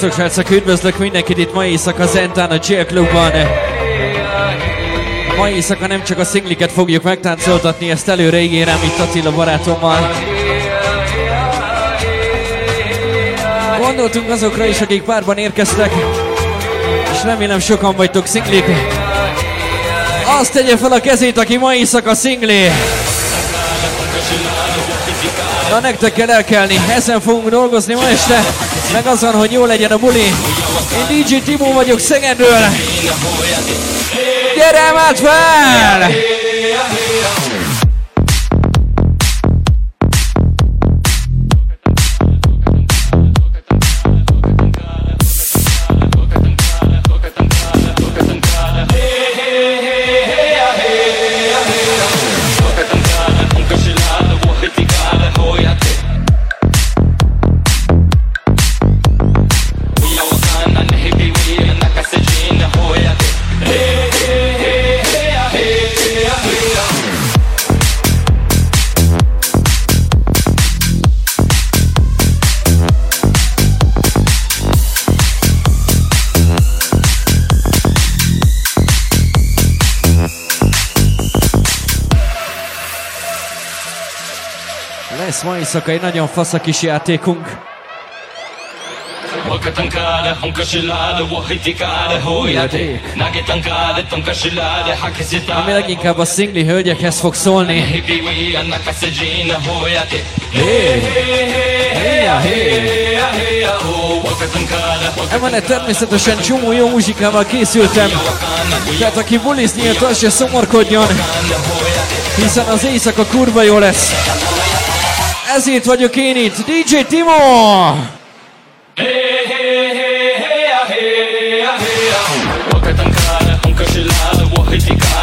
Szevasztok srácok, üdvözlök mindenkit itt mai éjszaka Zentán a Jail Clubban. Mai éjszaka nem csak a szingliket fogjuk megtáncoltatni, ezt előre ígérem itt Attila barátommal. Gondoltunk azokra is, akik párban érkeztek, és remélem sokan vagytok szinglik. Azt tegye fel a kezét, aki mai éjszaka szingli. Na nektek kell elkelni, ezen fogunk dolgozni ma este, meg azon, hogy jó legyen a buli. Én DJ Timo vagyok Szegedről. Gyere már fel! Egy nagyon fasz a kis játékunk. Ami leginkább a szingli hölgyekhez fog szólni. Emellett természetesen csomó jó muzsikával készültem. Tehát aki jött, az se szomorkodjon. Hiszen az éjszaka kurva jó lesz. Ezért vagyok én itt, DJ Timo! Bring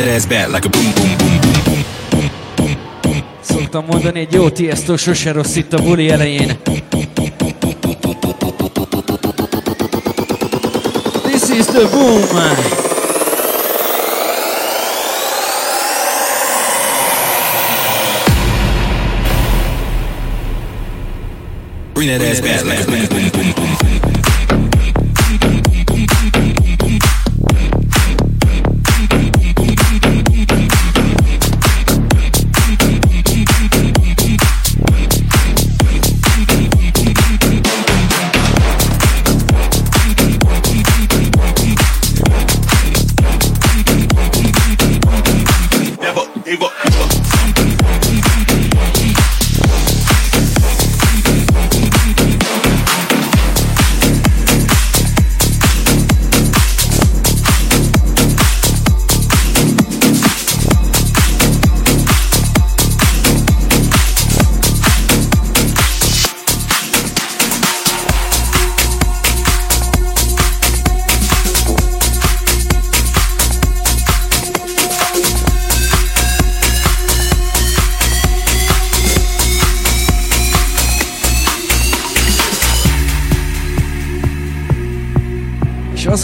Back like a boom, boom, boom, boom, boom, boom, boom, boom. Szoktam mondani, egy jó Tiesto sose rossz itt a buli elején. This is the boom! Bring that ass back like a boom, boom, boom.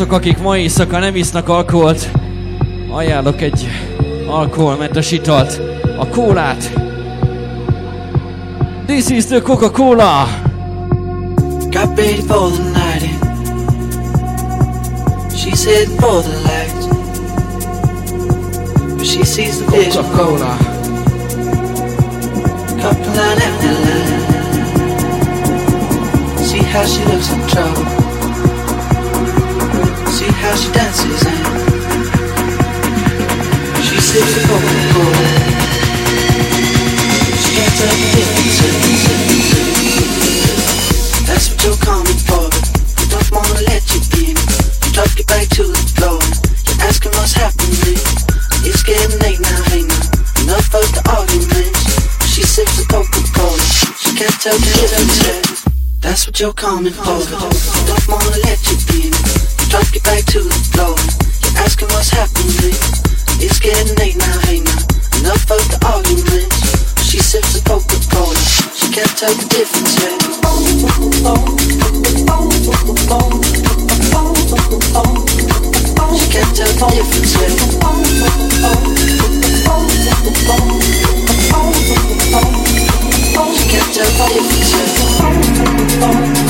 Azok, akik ma éjszaka nem isznak alkoholt, ajánlok egy alkoholmentes italt, a kólát. This is the Coca-Cola! Got ready for the night in. She's heading for the lights. But she sees the vision. Coca-Cola. Couple line after line. See how she looks in trouble. She dances eh? and she sips the Coca-Cola. She tell the difference. That's what you're coming for, but we don't wanna let you in. You drop your back to the floor. You're asking what's happening. It's getting late now, hey now. Enough of the arguments. She sips the Coca-Cola. She can't tell the difference. That's what you're coming for, don't wanna let you in. You drop your back to the floor. You're asking what's happening. It's getting late now, hey now. Enough of the arguments. She sips the Coca-Cola. She can't tell the difference yet. She can't tell the difference yet. She can't tell the difference yet.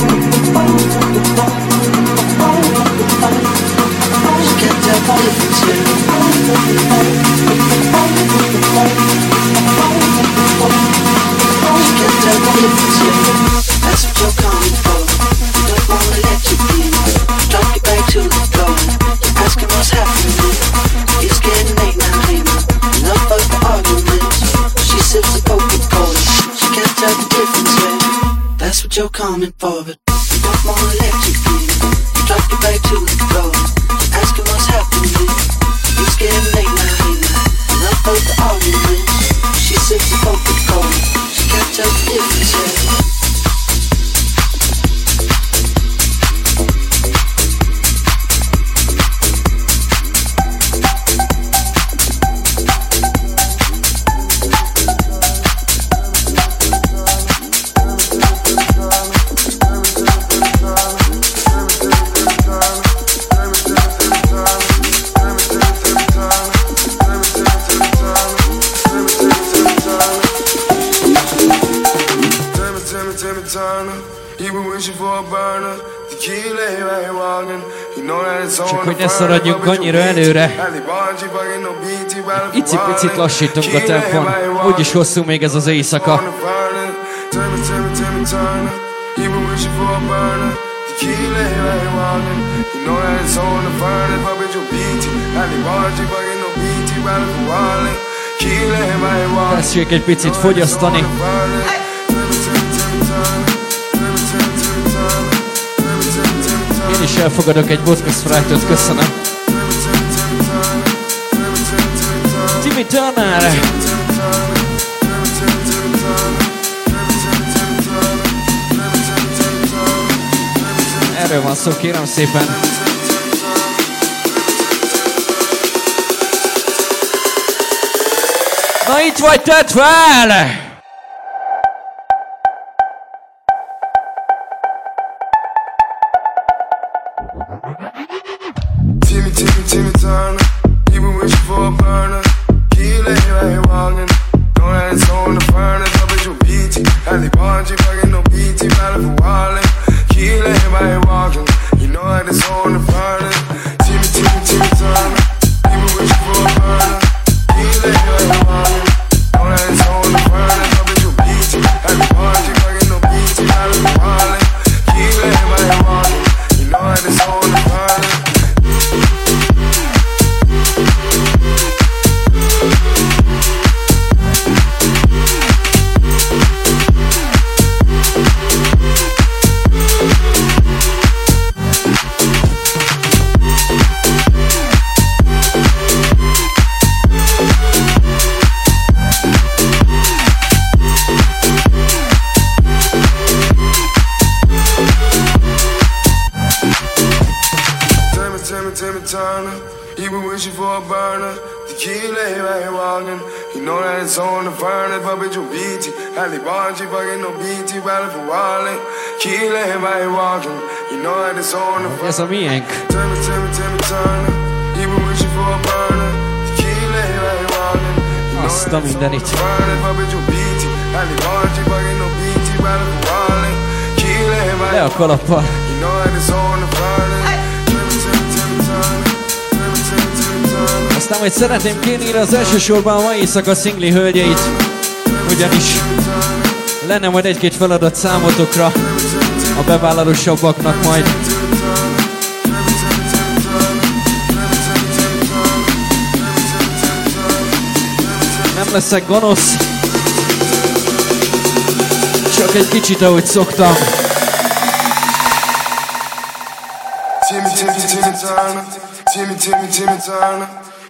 You're coming for. Don't hogy ne szaradjunk annyira előre. Icipicit lassítunk a tempon. Úgyis hosszú még ez az éjszaka. Tequila. Kezdjük egy picit fogyasztani. Én is elfogadok egy vodka sprite köszönöm. Timmy Turner! Erről van szó, kérem szépen. Na itt vagy, tedd fel! Szeretném kérni az elsősorban a mai éjszaka szingli hölgyeit, ugyanis lenne majd egy-két feladat számotokra a bevállalósabbaknak majd. Nem leszek gonosz, csak egy kicsit ahogy szoktam. Timmy, Timmy, Timmy, Timmy, Timmy, Timmy, Timmy,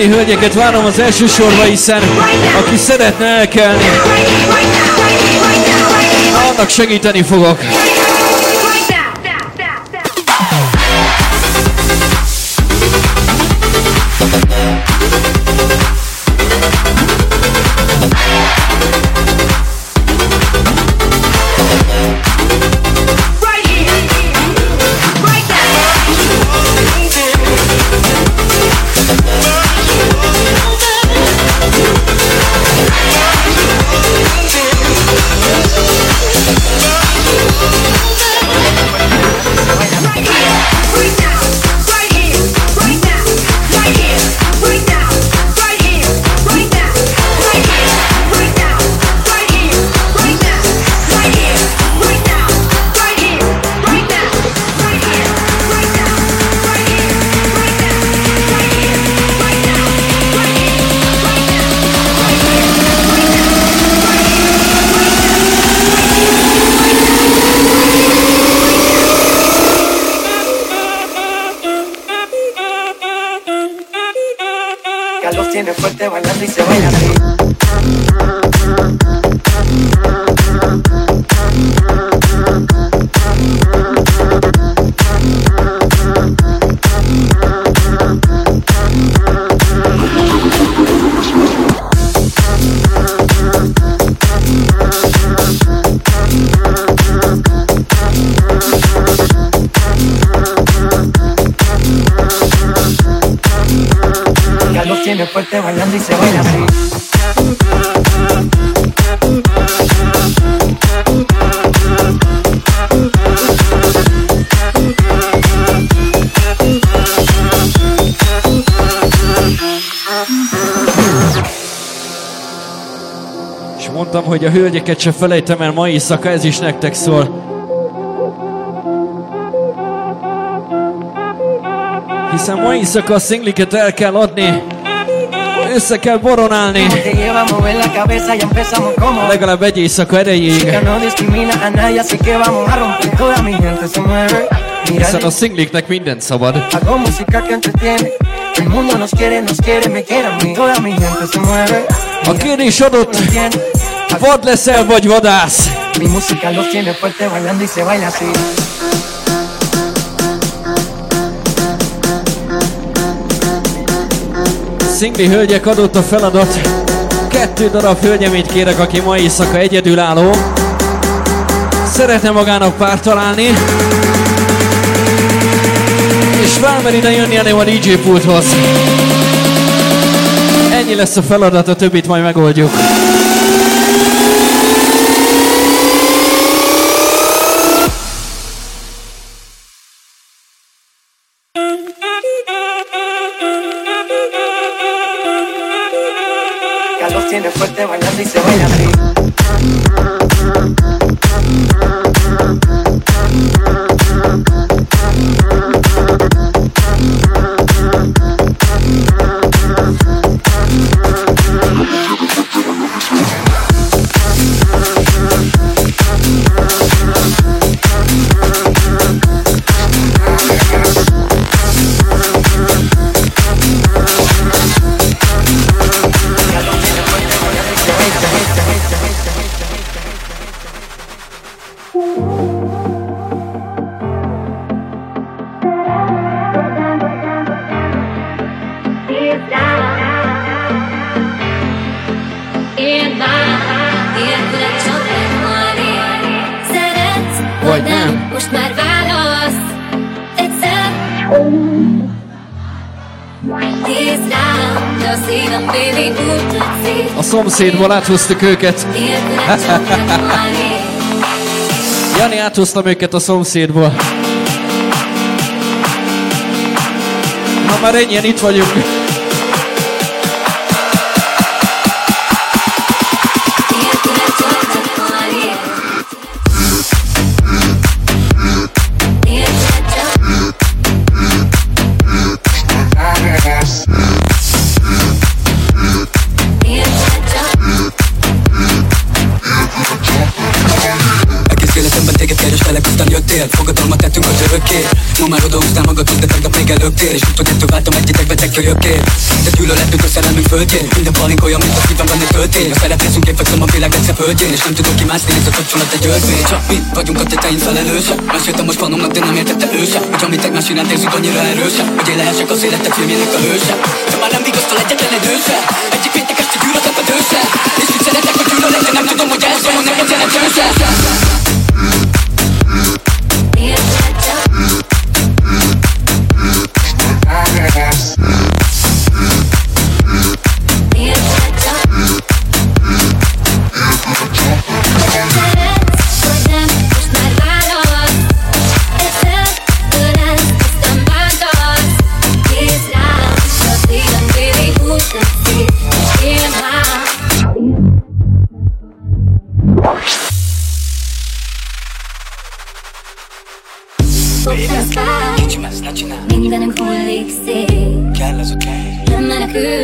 jönni, hölgyeket várom az első sorba, hiszen aki szeretne elkelni, annak segíteni fogok. És mondtam, hogy a hölgyeket se felejtem el mai éjszaka, ez is nektek szól. Hiszen mai éjszaka a szingliket el kell adni, össze kell boronálni. Legalább egy éjszaka erejéig. Hiszen a szingliknek minden szabad. El mundo nos quiere, nos quiere, me quiere a mí. Toda mi gente se mueve. A kérés adott, vad leszel vagy vadász. Mi música los tiene fuerte bailando y se baila así. Szingli hölgyek adott a feladat. Kettő darab hölgyemét kérek, aki ma éjszaka egyedülálló. Szeretne magának párt találni. És felmer ide jönni elém a DJ pulthoz. Ennyi lesz a feladat, a többit majd megoldjuk. Szomszédból áthoztuk őket. Jani áthoztam őket a szomszédból. Ha már ennyien itt vagyunk. Tettünk az örökké Ma már odaúztál magadhoz, de tegnap még előttél És tudod, ettől váltam egy idegbe, te kölyökké De gyűlöletünk a szerelmünk földjén. Minden palink olyan, mint a szívemben egy töltény A szeretnézünk, én fekszem a világ egyszer földjén. És nem tudok kimászni, ez a kapcsolat egy örvény Csak mi vagyunk a tetein felelősek Meséltem most fanomnak, de nem értette ő sem Hogy amit egymás iránt érzünk annyira erősek Hogy én lehessek az életek filmjének a hőse. De már nem vigasztal egyetlen egy őse Egyik péntek este gyűlölet a dőse És úgy szeretek, hogy gyűlölek, de nem tudom, hogy ez van, neked jelentőse Nélküle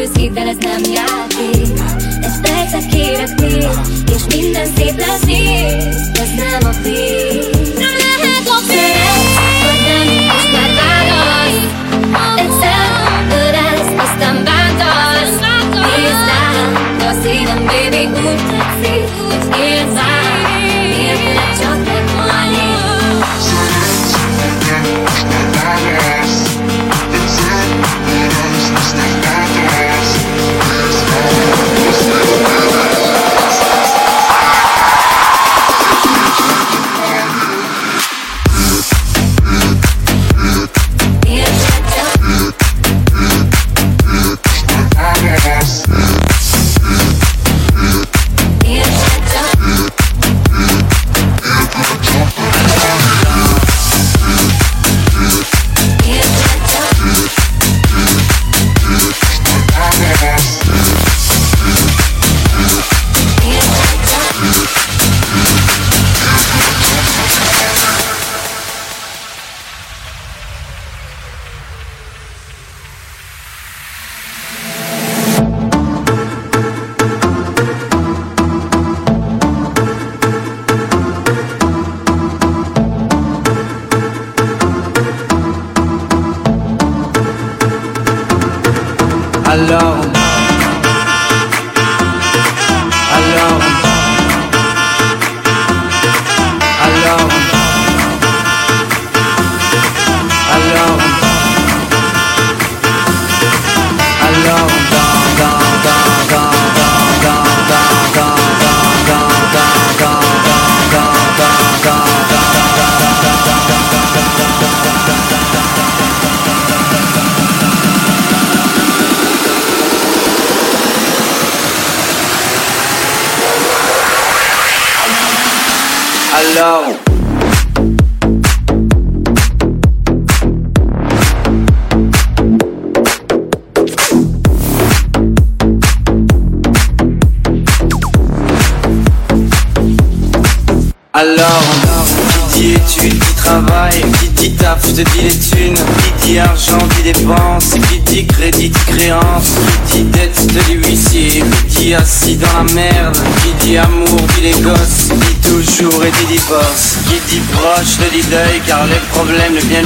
menekülsz, hidd el, ez nem játék. Egy percet kérek még És minden szép lesz nézd Ez nem a vég Lehet a Szeretsz, vagy nem, most már válasz. Egyszer ölelsz, aztán bántasz. Nézd rám, de a szívem baby úgy tetszik Én már,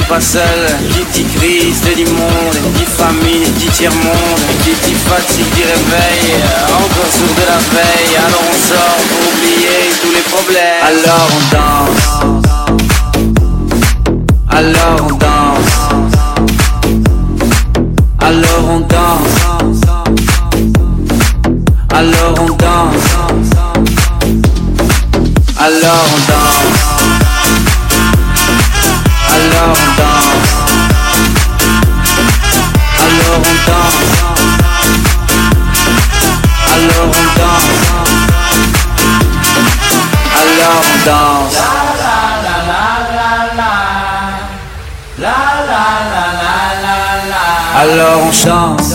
pas seuls, qui dit crise, dit monde, dit famine, dit tiers-monde, qui dit fatigue, dit réveil, encore sourd de la veille, alors on sort pour oublier tous les problèmes, alors on danse. Alors on chance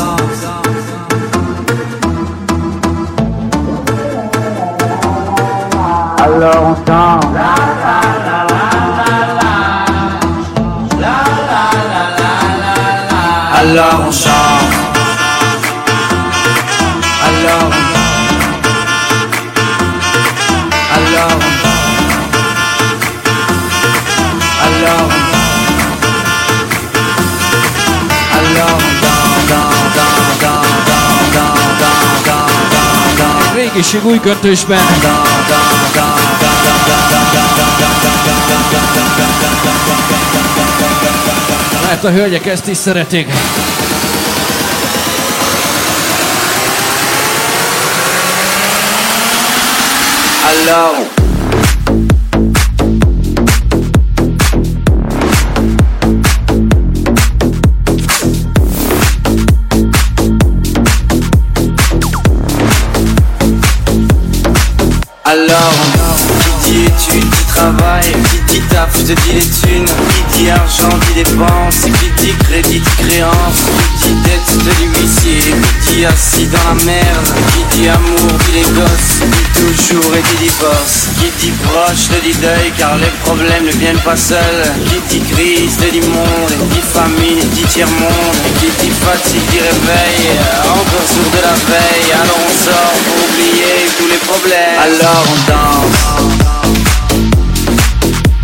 Régiség új köntösben. Mert a hölgyek ezt is szeretik. Alors down qui dit taf, je te dis les thunes, qui dit argent, dit dépense, qui dit crédit, dit créance, qui dit dette, je te dis huissier, qui dit assis dans la merde, qui dit amour, dit les gosses, dit toujours et dit divorce, qui dit proche, te dit deuil, car les problèmes ne viennent pas seuls, qui dit crise, te dit monde, dit famine, dit tiers-monde, qui dit fatigue, dit réveil, encore sourd de la veille, alors on sort pour oublier tous les problèmes, alors on danse.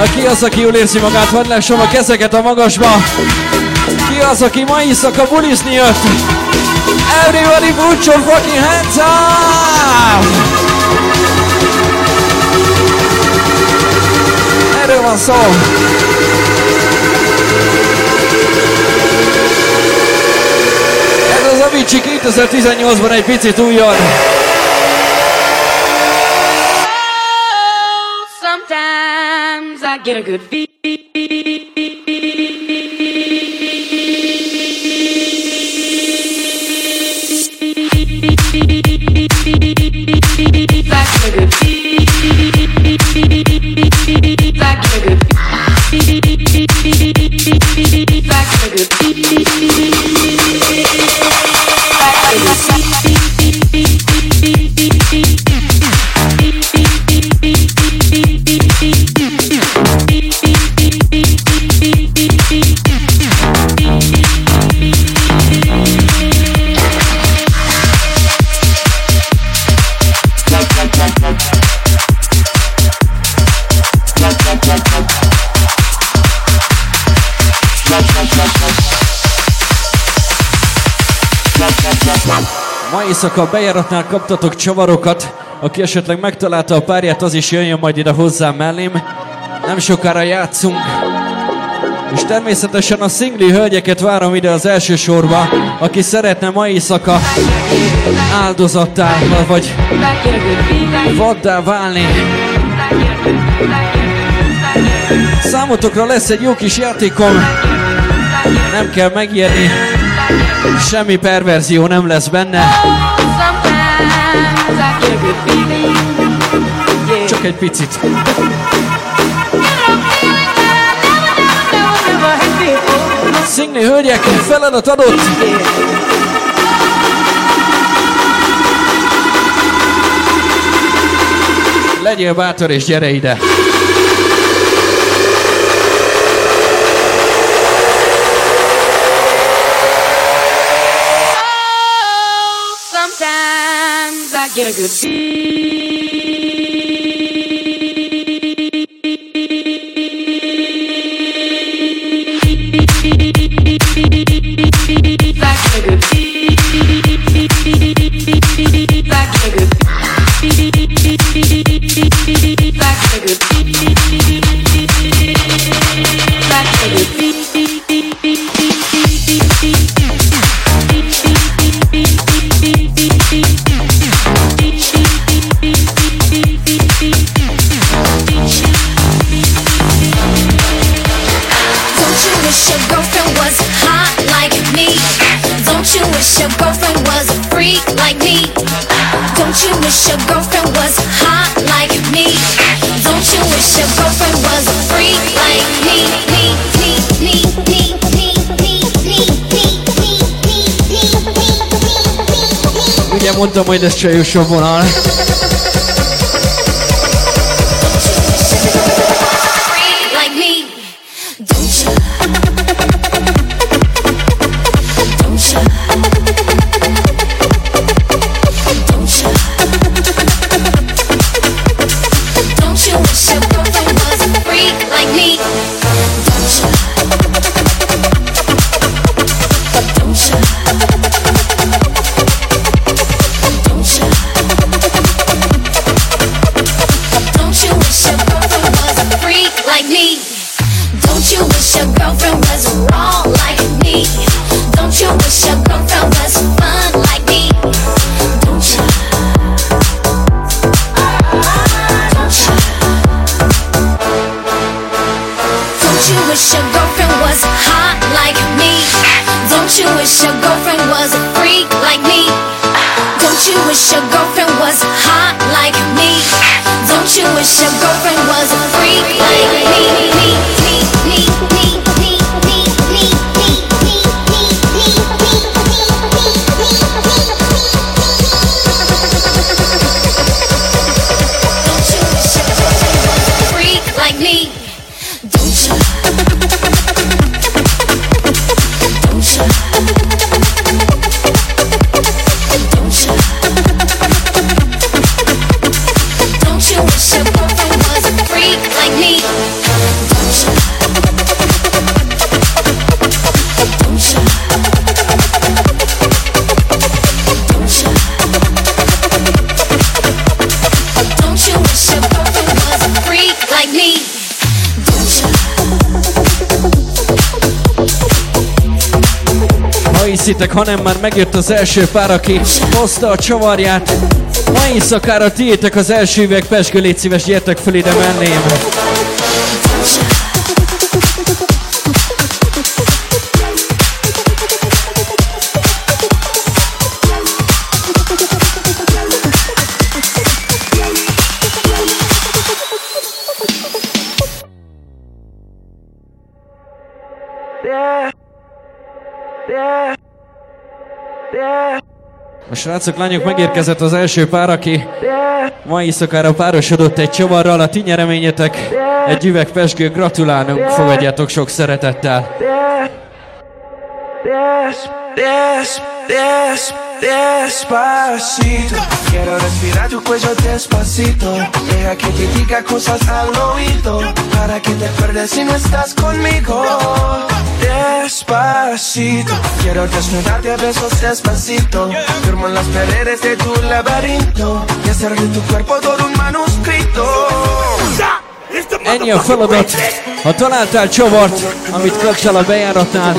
Na ki az, aki jól érzi magát? Hadd lássam a kezeket a magasba! Ki az, aki ma éjszaka bulizni jött? Everybody put your fucking hands up! Erről van szó! Ez az Avicii 2018-ban egy picit újon! get a good feed. Ma éjszaka a bejáratnál kaptatok csavarokat, aki esetleg megtalálta a párját, az is jöjjön majd ide hozzá mellém. Nem sokára játszunk. És természetesen a szingli hölgyeket várom ide az első sorba, aki szeretne mai éjszaka áldozattá, vagy vaddá válni. Számotokra lesz egy jó kis játékom, nem kell megijedni. Semmi perverzió nem lesz benne. Csak egy picit. Szingni hölgyek, feladat adott! Legyél bátor és gyere ide! Get a good beat. mondtam, hogy lesz se vonal. ha hiszitek, hanem már megjött az első pár, aki hozta a csavarját. Ma éjszakára tiétek az első üveg, Pesgő, légy szíves, gyertek föl ide, menném. A srácok, lányok, megérkezett az első pár, aki ma éjszakára párosodott egy csavarral. A ti nyereményetek egy üveg pesgő. Gratulálunk, fogadjátok sok szeretettel. Des, des, des, despacito. Quiero respirar tu cuello despacito. Deja que te diga cosas al oído. Para que te acuerdes si no estás conmigo. Despacito. Quiero desnudarte a besos despacito. Firmo en las paredes de tu laberinto. Y hacer de tu cuerpo todo un manuscrito. Ennyi a feladat. Ha találtál csavart, amit kapcsol a bejáratnál,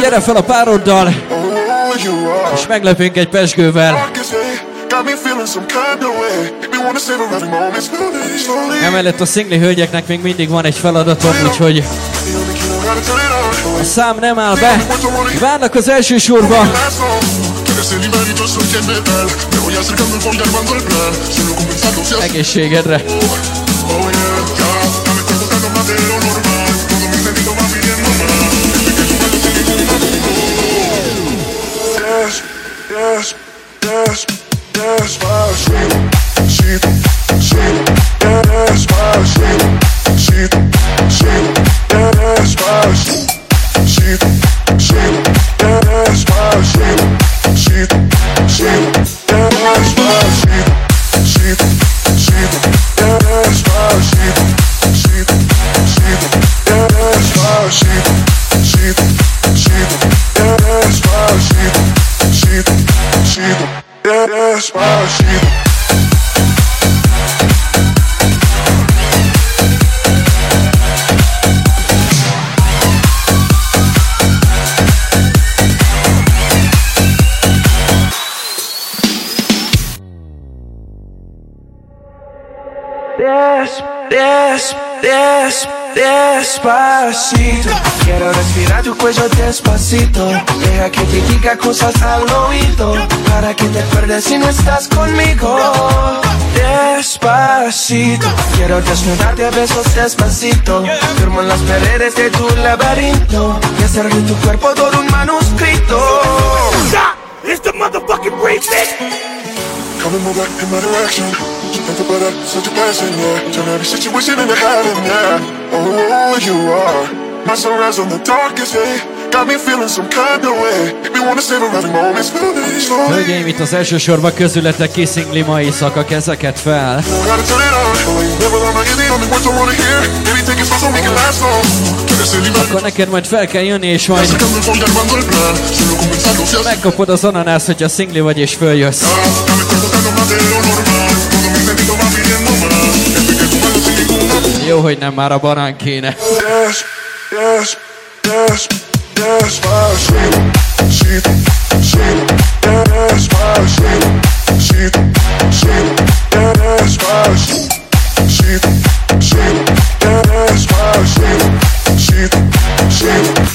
gyere fel a pároddal, és meglepünk egy pesgővel. Emellett a szingli hölgyeknek még mindig van egy feladatom, úgyhogy a szám nem áll be. Várnak az első sorba. El imán y yo soy el metal. Me voy acercando y voy armando el plan. Solo comenzando se hace. Egészségedre. Oh yeah, ya. Ya me estoy buscando más de lo normal. Todo mi sentido va pidiendo más. Desde que des, des, despacito. Shit, despacito. Des, des, despacito. Quiero respirar tu cuello despacito. Deja que te diga cosas al oído. Para que te acuerdes si no estás conmigo. Despacito. Quiero desnudarte a besos despacito. Firmo en las paredes de tu laberinto. Y hacer de tu cuerpo todo un manuscrito. It's the motherfucking remix. Come and move up in my direction. Just think about that, such a blessing, yeah. Turn every situation into heaven, yeah. Oh, you are. My sunrise on the darkest day. Hölgyeim, itt az elsősorban közületek kiszingli mai éjszaka kezeket fel. Akkor neked majd fel kell jönni és majd Megkapod az ananász, a szingli vagy és följössz. Jó, hogy nem már a banán kéne. Yes, yes, yes, yes, my shit, shit, shit, yes, my shit, shit, shit, yes, my shit, shit, shit, yes, my shit, shit, shit.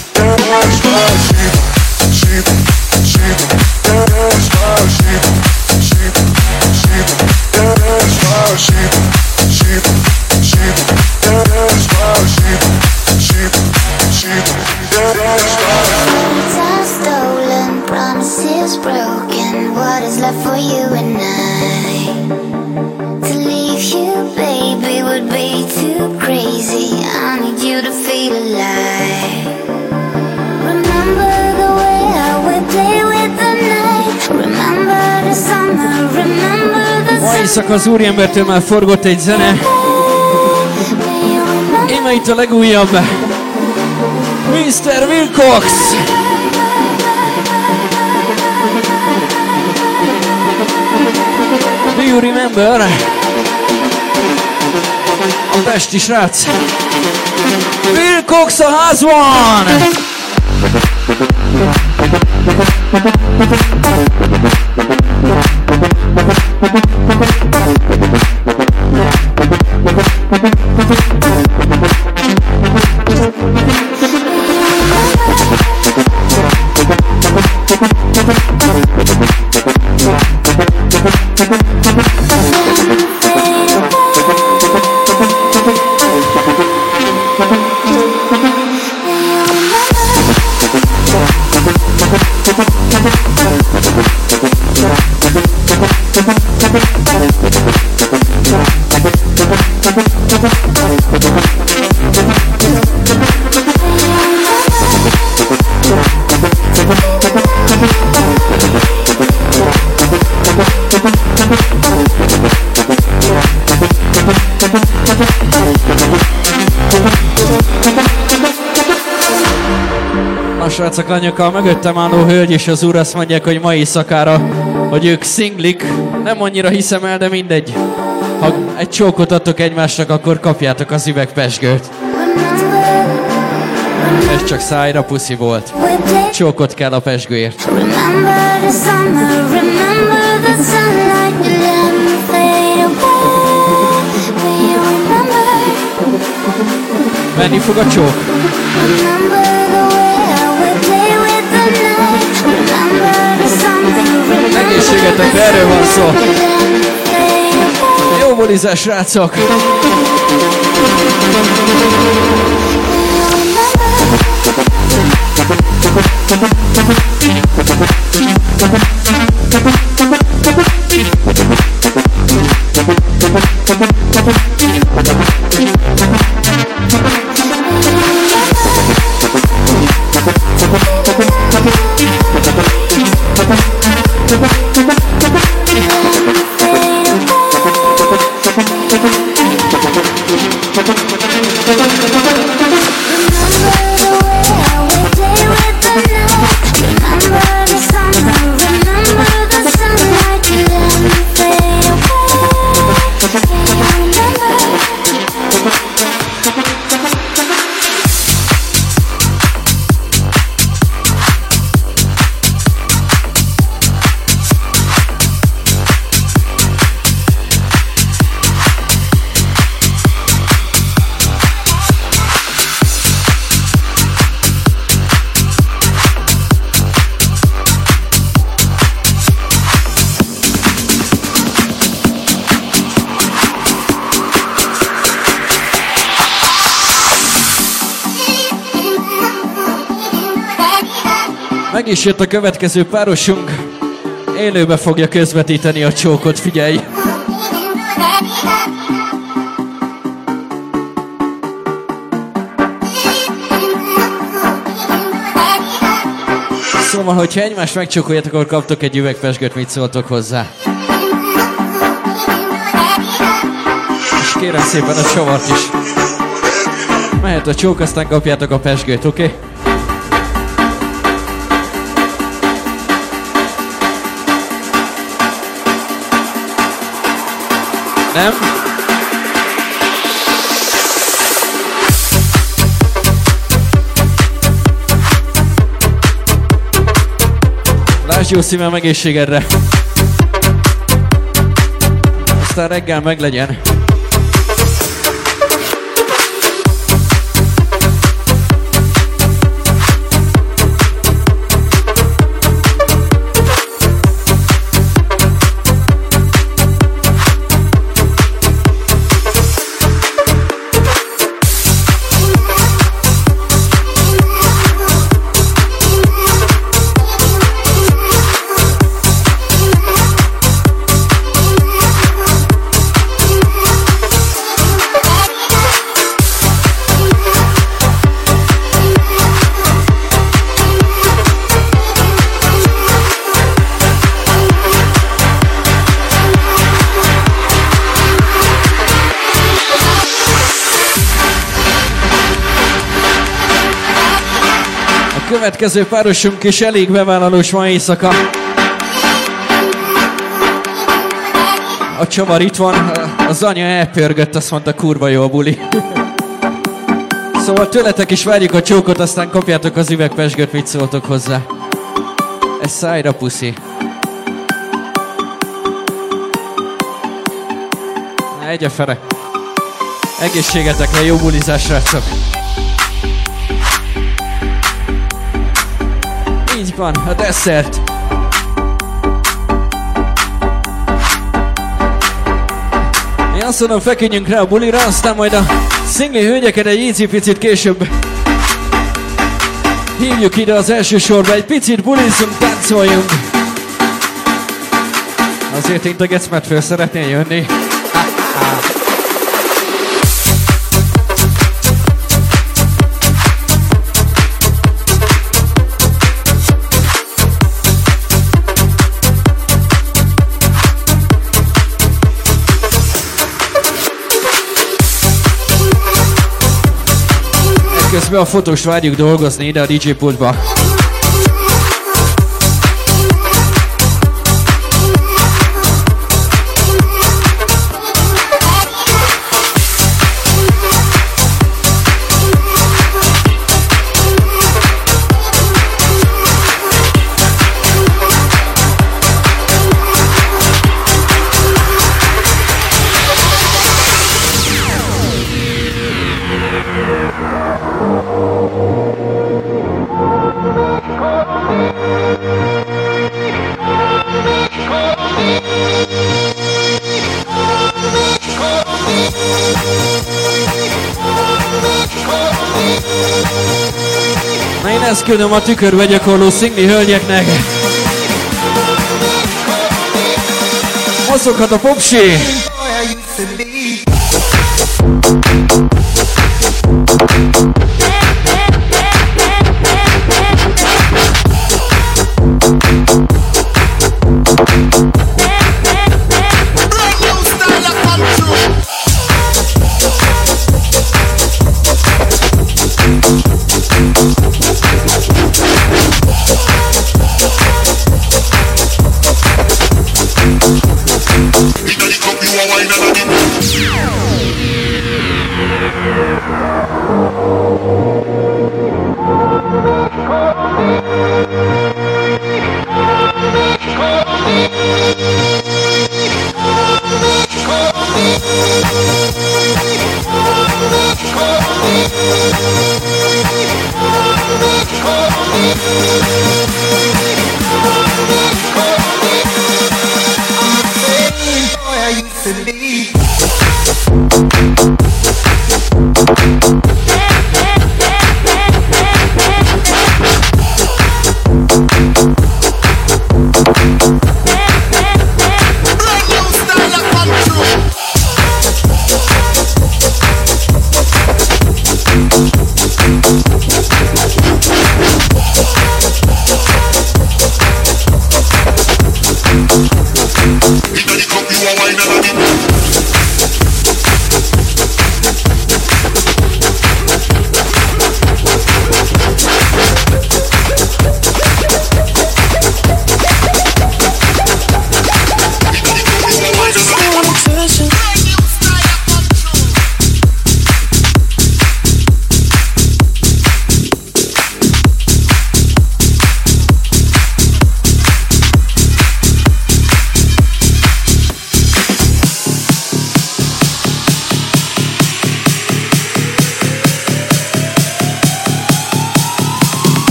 az úriembertől már forgott egy zene. Íme itt a legújabb. Mr. Wilcox! Do you remember? A pesti srác. Wilcox a házban! Thank you. Thank you. Srácok, lányok, a mögöttem álló hölgy és az úr azt mondják, hogy mai szakára, hogy ők szinglik. Nem annyira hiszem el, de mindegy. Ha egy csókot adtok egymásnak, akkor kapjátok az üvegpesgőt. Ez csak szájra puszi volt. Csókot kell a pesgőért. Remember the? Menni fog a csók. Remember Egészségetek, erről van szó. you. Jó bulizás, srácok! Meg is jött a következő párosunk. Élőbe fogja közvetíteni a csókot, figyelj! Szóval, hogyha egymást megcsókoljátok, akkor kaptok egy üvegpesgőt, mit szóltok hozzá. És kérem szépen a csavart is. Mehet a csók, aztán kapjátok a pesgőt, oké? Okay? Nem? Lásd jó szívem egészségedre! Aztán reggel meglegyen. A következő párosunk is elég bevállalós ma éjszaka. A csavar itt van, az anya elpörgött, azt mondta kurva jó a buli. Szóval tőletek is várjuk a csókot, aztán kapjátok az üvegpesgőt, mit szóltok hozzá. Ez szájra puszi. Na, egy a fele. Egészségetekre, jó bulizás, srácok! Így van, a desszert. Én azt mondom, feküdjünk rá a bulira, aztán majd a szingli hölgyeket egy picit később hívjuk ide az első sorba, egy picit bulizzunk, táncoljunk. Azért integetsz, mert föl szeretnél jönni. Közben a fotós várjuk dolgozni ide a DJ pultba. köszönöm a tükörbe gyakorló szingli hölgyeknek. Azokat a popsi!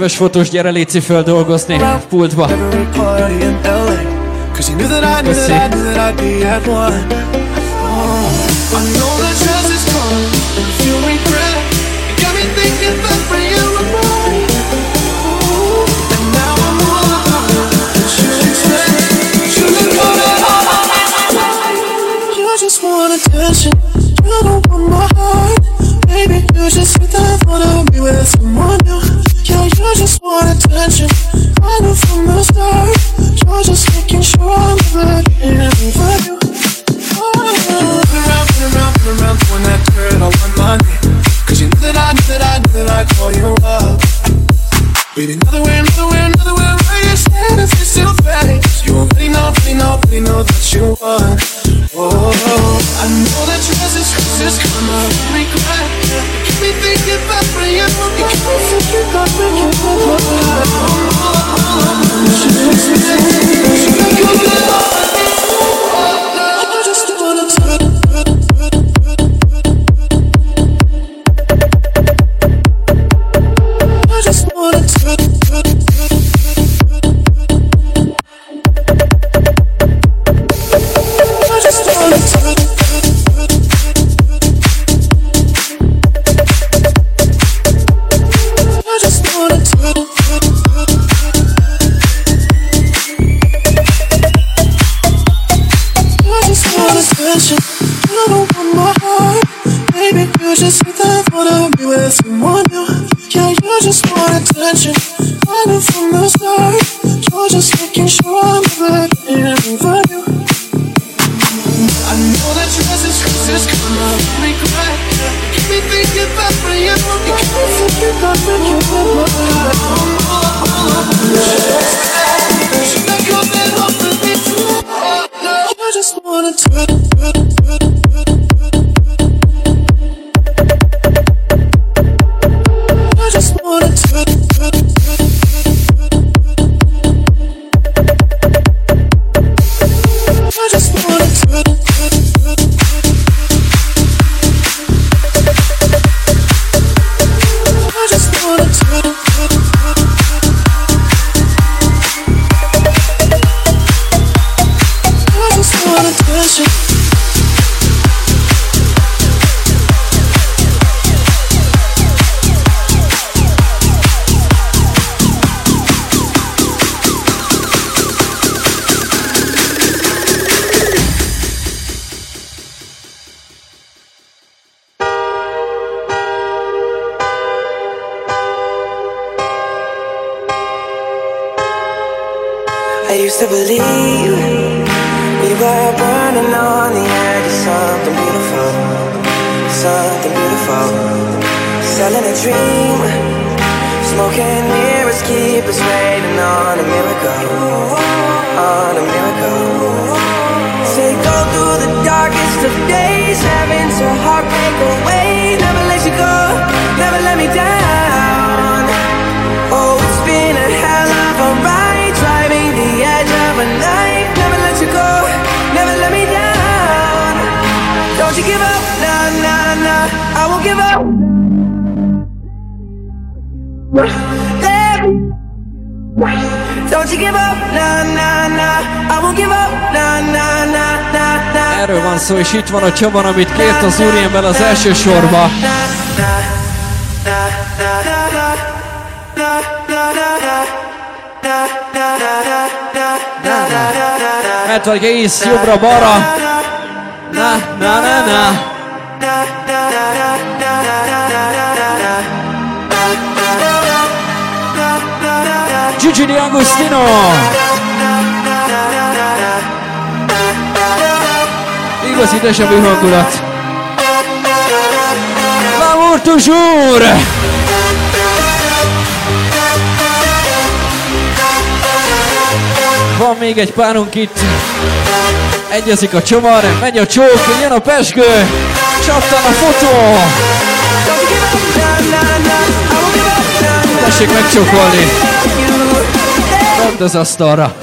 Kedves fotós, gyere Léci föl dolgozni a pultba. Köszi. I don't want my heart. Baby, you just hit that front of me with someone. van a Csaban, amit kért az úriember az első sorba. Hát vagy ész, jobbra-balra. Na, na, na, na. Gigi Di Agostino. igazi dejavű hangulat. L'amour toujours! Van még egy párunk itt. Egyezik a csomar, megy a csók, jön a pesgő, csattan a fotó. Tessék megcsókolni! Mondd az asztalra!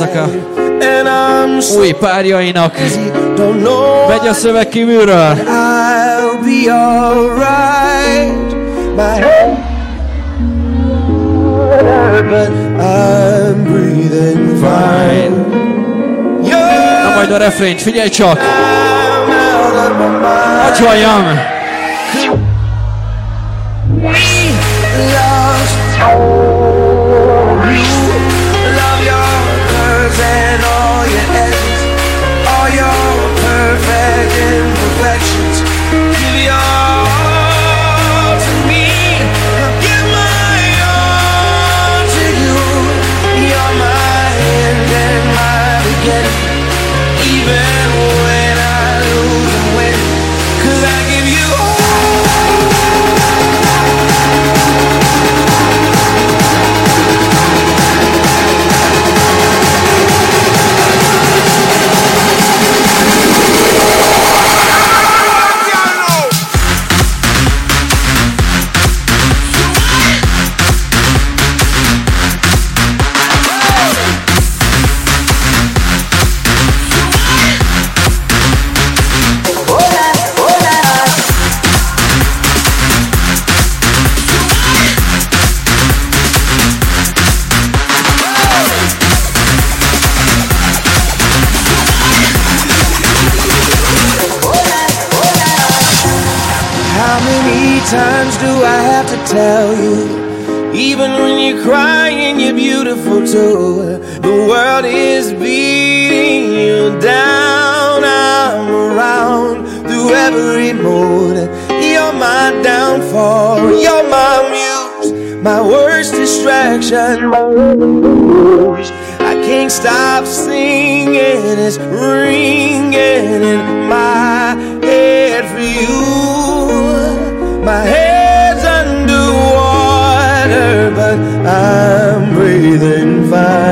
éjszaka új párjainak. Megy a szöveg kívülről. Na majd a refrént, figyelj csak! Hagy halljam! We lost perfect imperfection. to tell you. Even when you're crying, you're beautiful too. The world is beating you down. I'm around through every mood. You're my downfall. You're my muse, my worst distraction. I can't stop singing. It's ringing in my find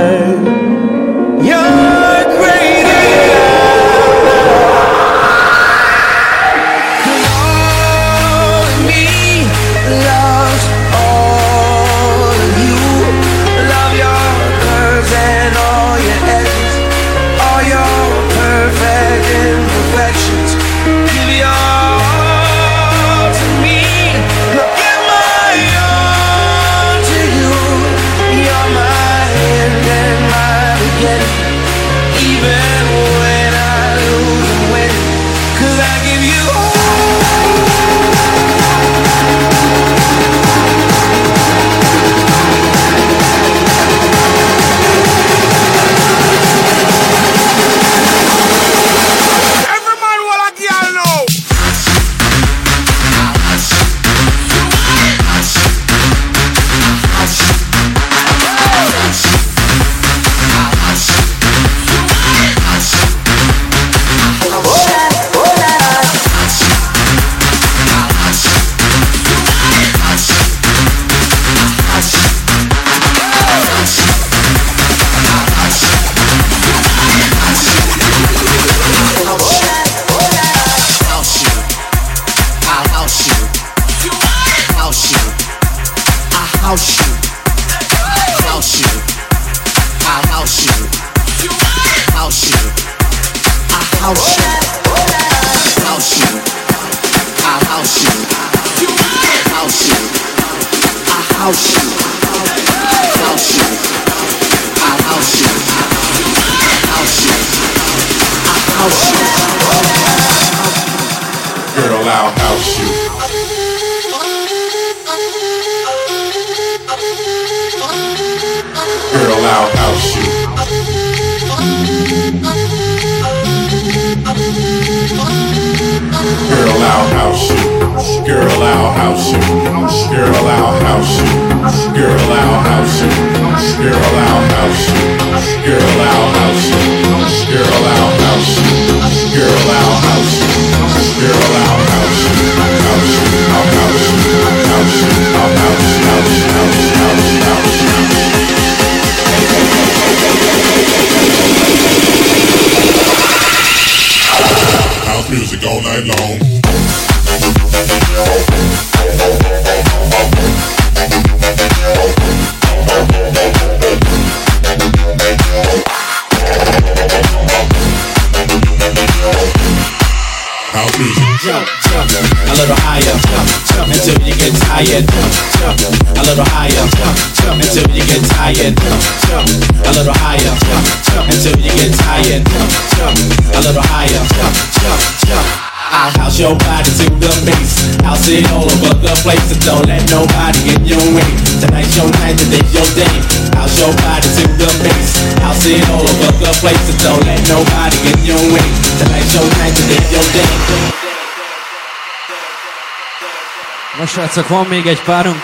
srácok, van még egy párunk,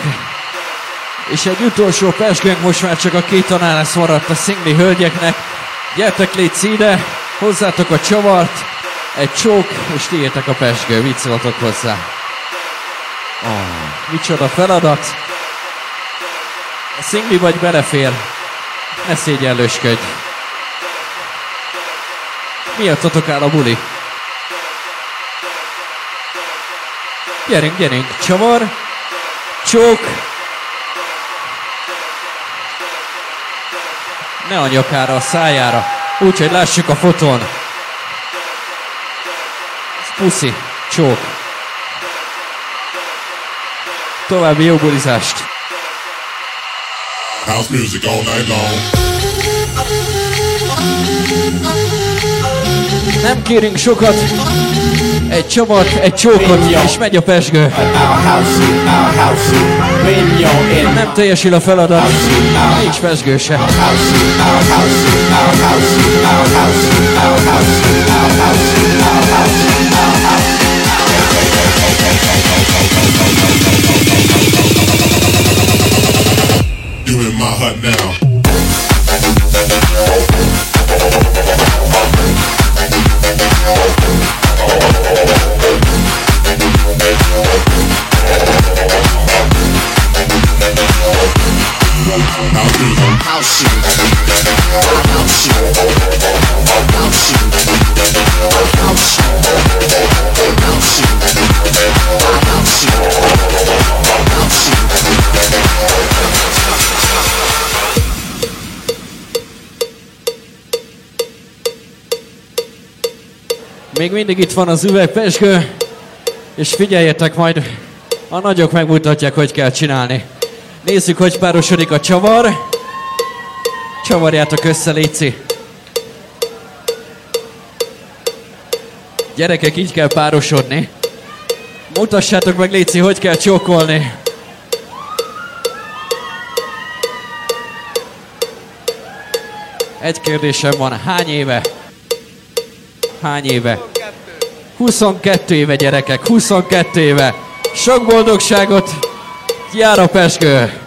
és egy utolsó pesgőnk most már csak a két tanár lesz maradt a szingli hölgyeknek. Gyertek légy ide, hozzátok a csavart, egy csók, és tiétek a pesgő, vicceltok hozzá. Oh, micsoda feladat. A szingli vagy belefér, ne szégyellősködj. Miattatok áll a buli. Gyerünk, gyerünk, csavar, csók. Ne a nyakára, a szájára. Úgy, hogy lássuk a fotón. Puszi, csók. További jó bulizást. House music all night long. Nem kérünk sokat. Egy csavart, egy csókot, és megy a pesgő. Nem teljesül a feladat, nincs pesgő se. You in my hut now. Még mindig itt van az üvegpesgő, és figyeljetek majd, a nagyok megmutatják, hogy kell csinálni. Nézzük, hogy párosodik a csavar. Csavarjátok össze, Léci. Gyerekek, így kell párosodni. Mutassátok meg, Léci, hogy kell csókolni. Egy kérdésem van, hány éve? Hány éve? 22 éve gyerekek, 22 éve. Sok boldogságot, jár a peskő.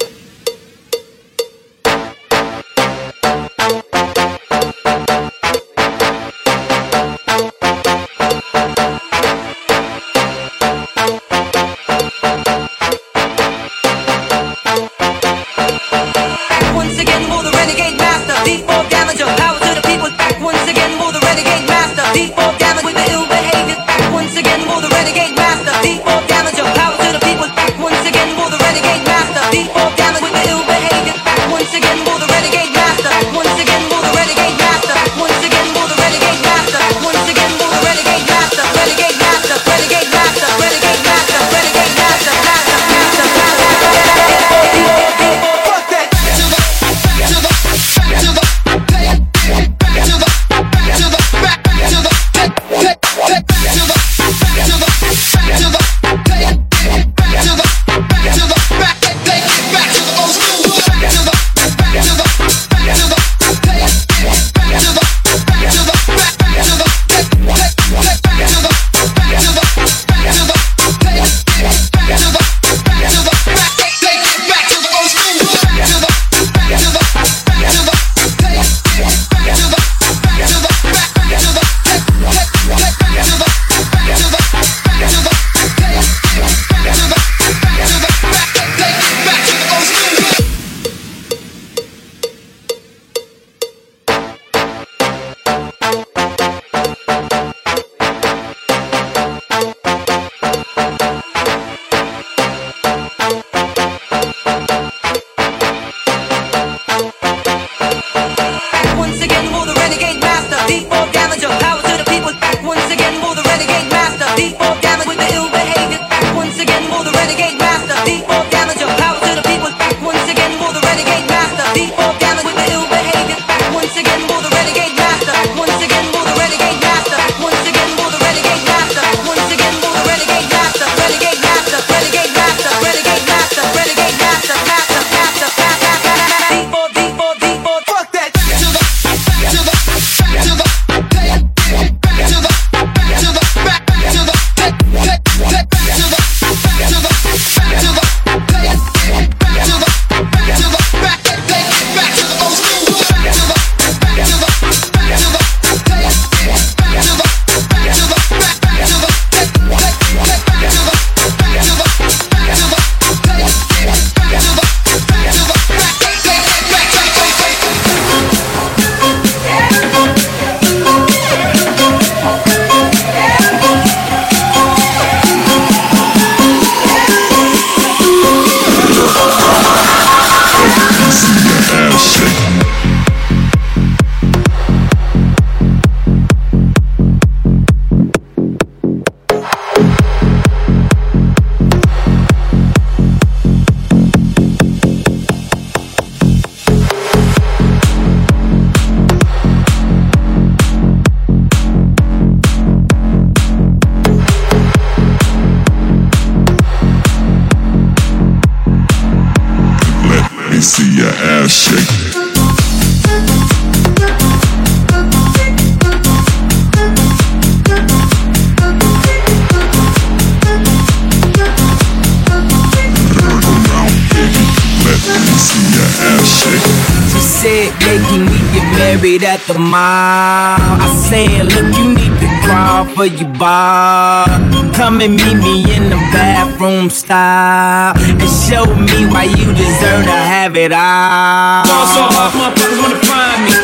at the mall. I said, look, you need to crawl for your bar. Come and meet me in the bathroom style and show me why you deserve to have it all. Boss off, my wanna find me.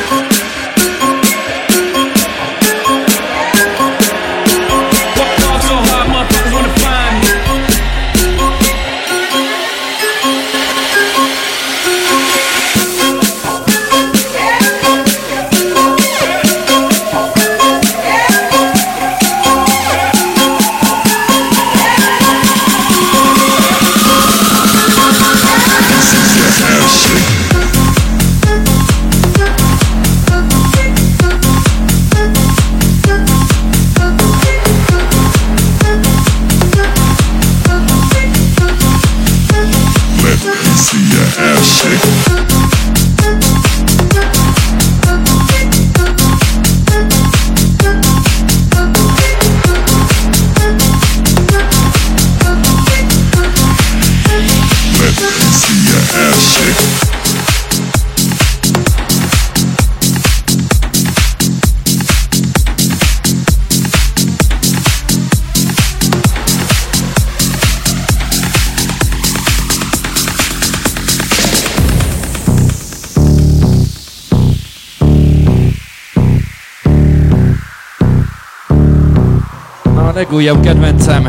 legújabb kedvencem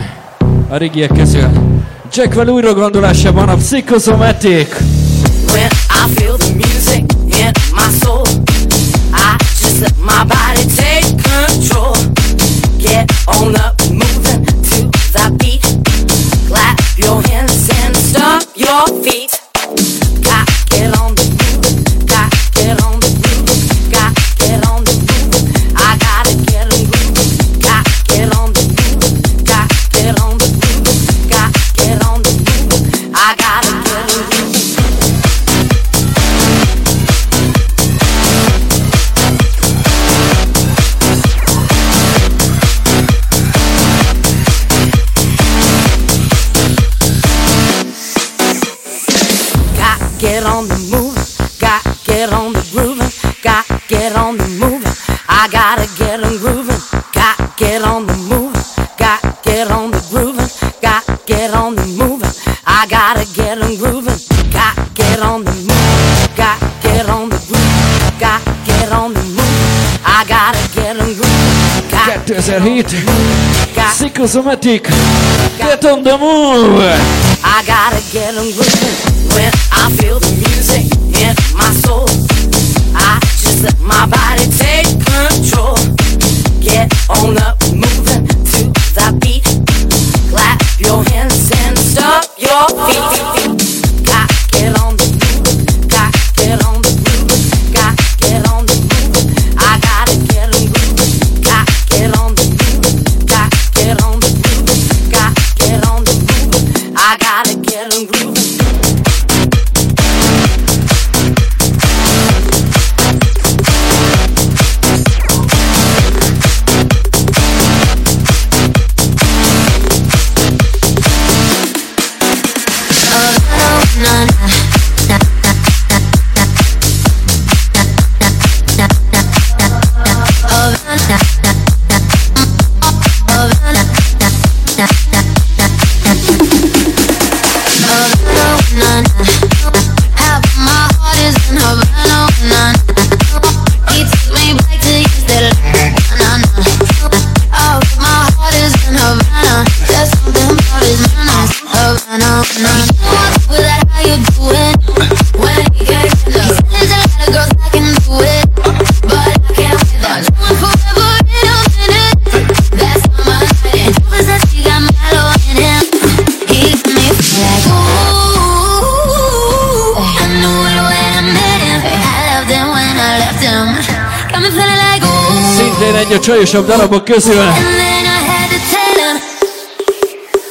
a régiek közül. Jack újra gondolásában a Psychosomatic. When Cosmetic. Get on the move. I gotta get on grooving when I feel the music in my soul. I just let my body. T- legcsajosabb darabok közül.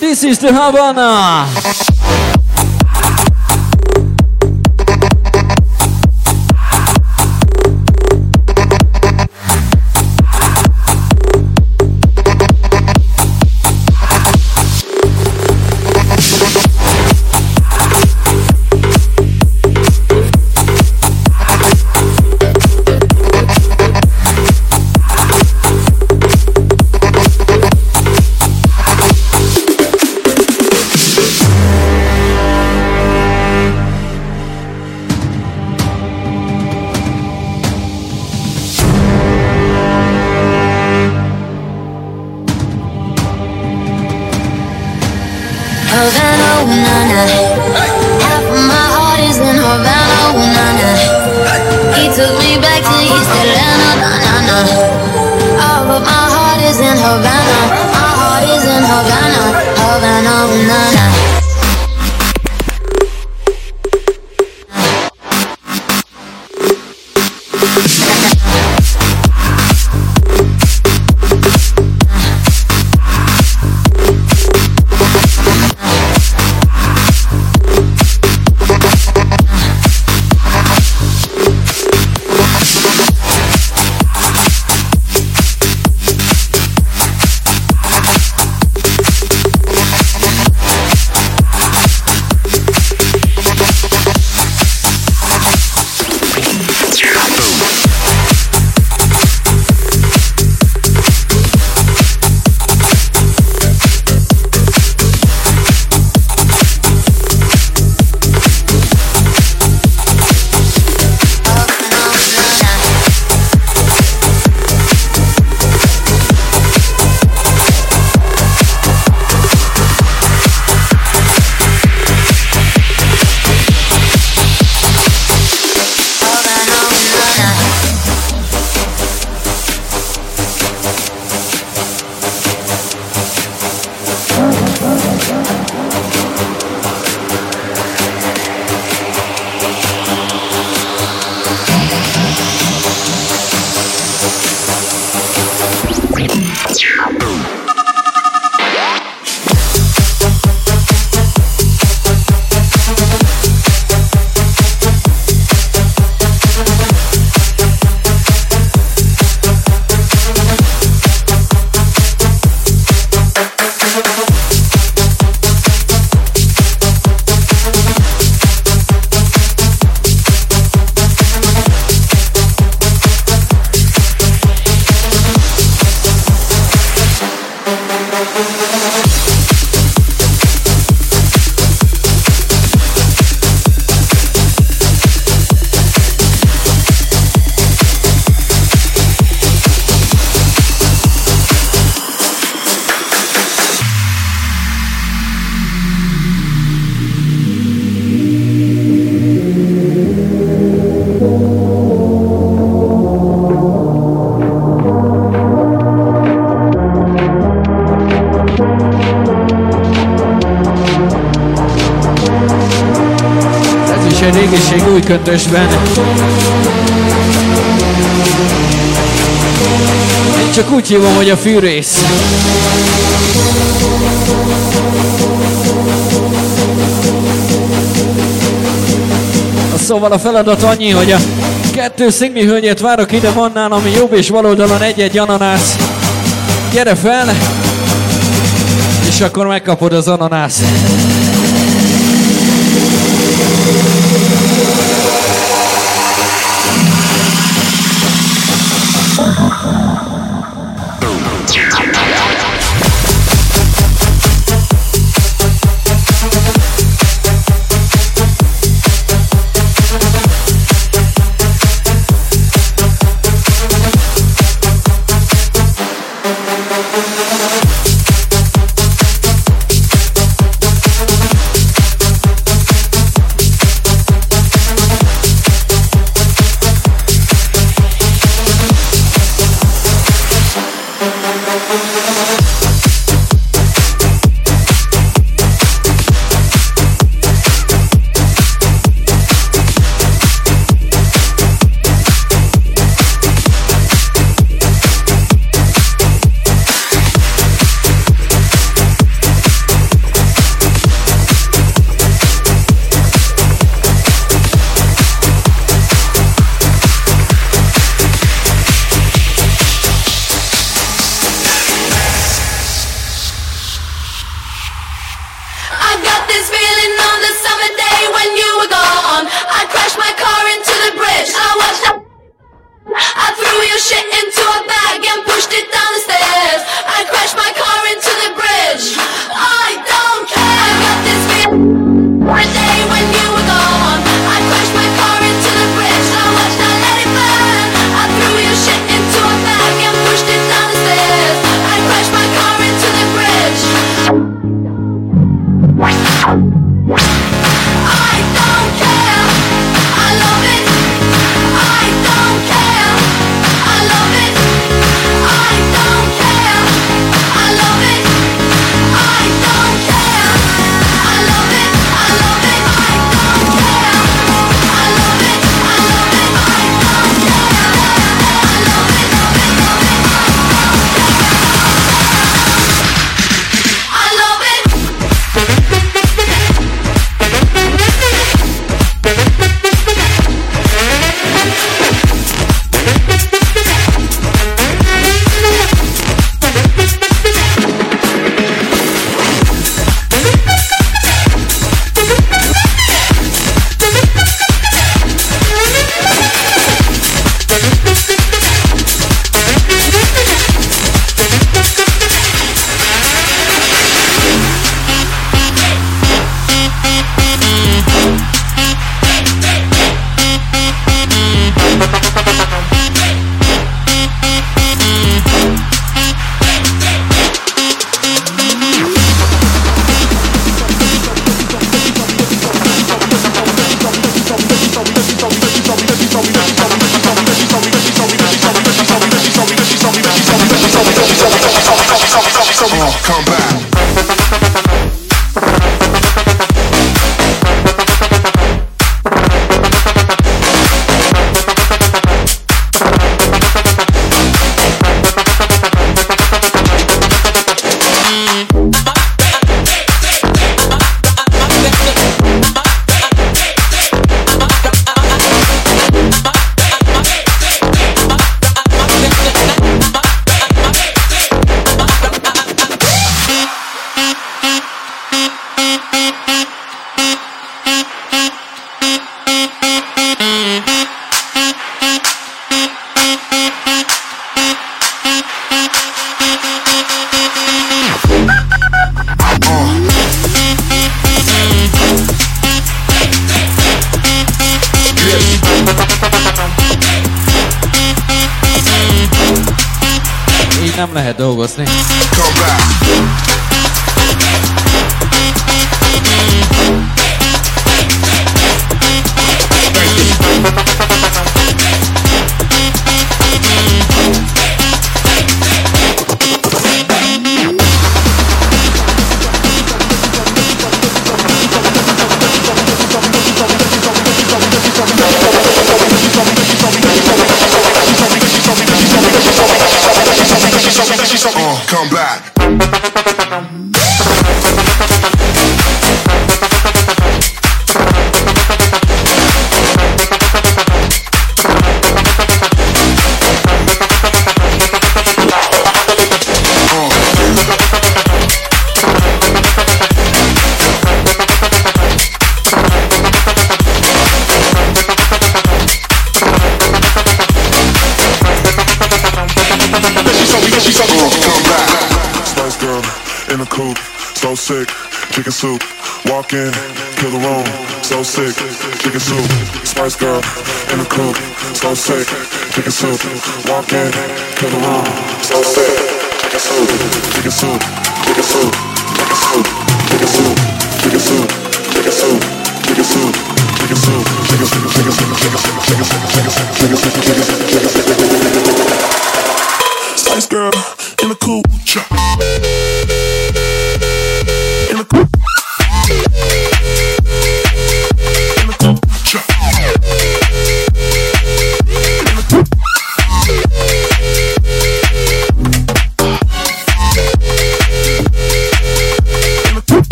This is the Havana! ötösben. Én csak úgy hívom, hogy a fűrész. Szóval a feladat annyi, hogy a kettő szigmi hölgyet várok ide, van nálam jobb és baloldalon egy-egy ananász. Gyere fel, és akkor megkapod az ananász.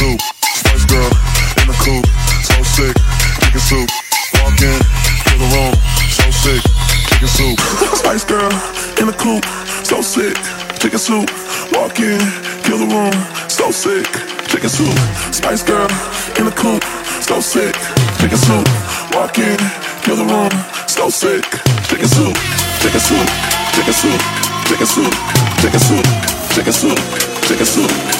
Soup, Spice Girl in a coupe, so sick. Chicken soup, walk in, kill the room, so sick. Chicken soup, Spice Girl in a coupe, so sick. Chicken soup, walk in, kill the room, so sick. Chicken soup, Spice Girl in a coupe, so sick. Chicken soup, walk in, kill the room, so sick. Chicken soup, chicken soup, chicken soup, chicken soup, chicken soup, chicken soup, chicken soup, chicken soup,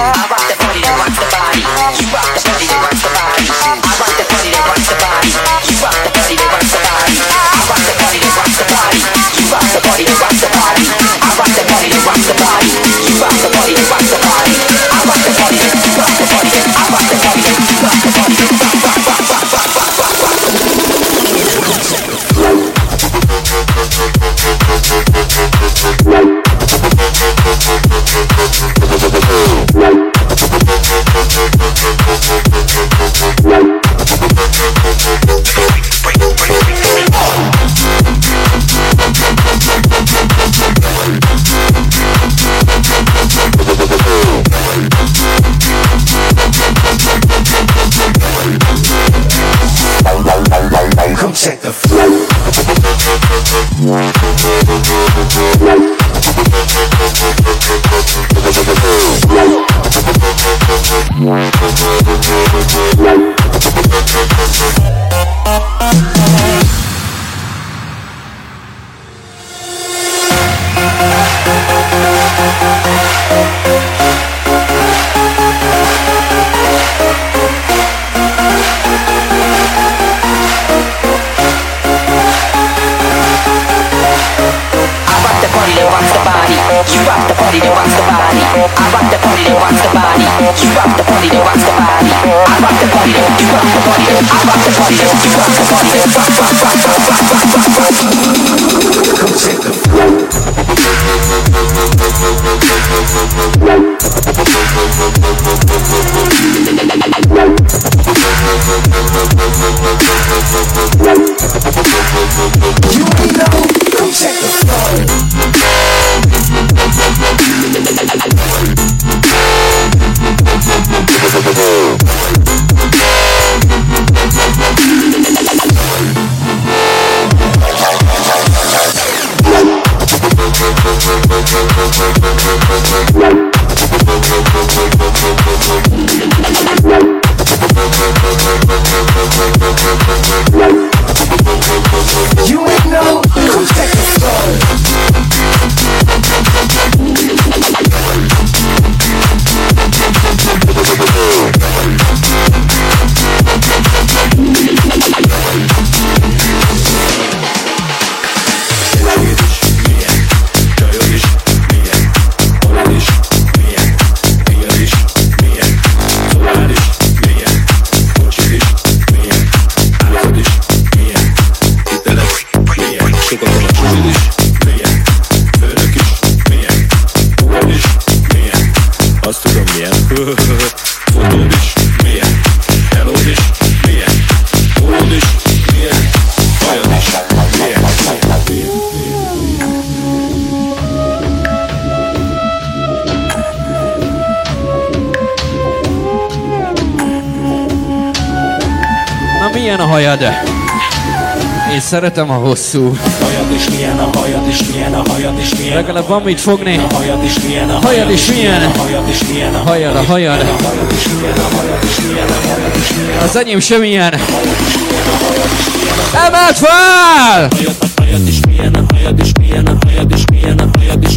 Yeah. hajad, én szeretem a hosszú. Hajad is milyen a hajad is milyen a hajad is milyen. Legalább van mit fogni. A hajad is milyen a hajad is milyen. A hajad is milyen a hajad a hajad. Az enyém sem ilyen. Emelt fel! Hajad is milyen a hajad is milyen a hajad is milyen a hajad is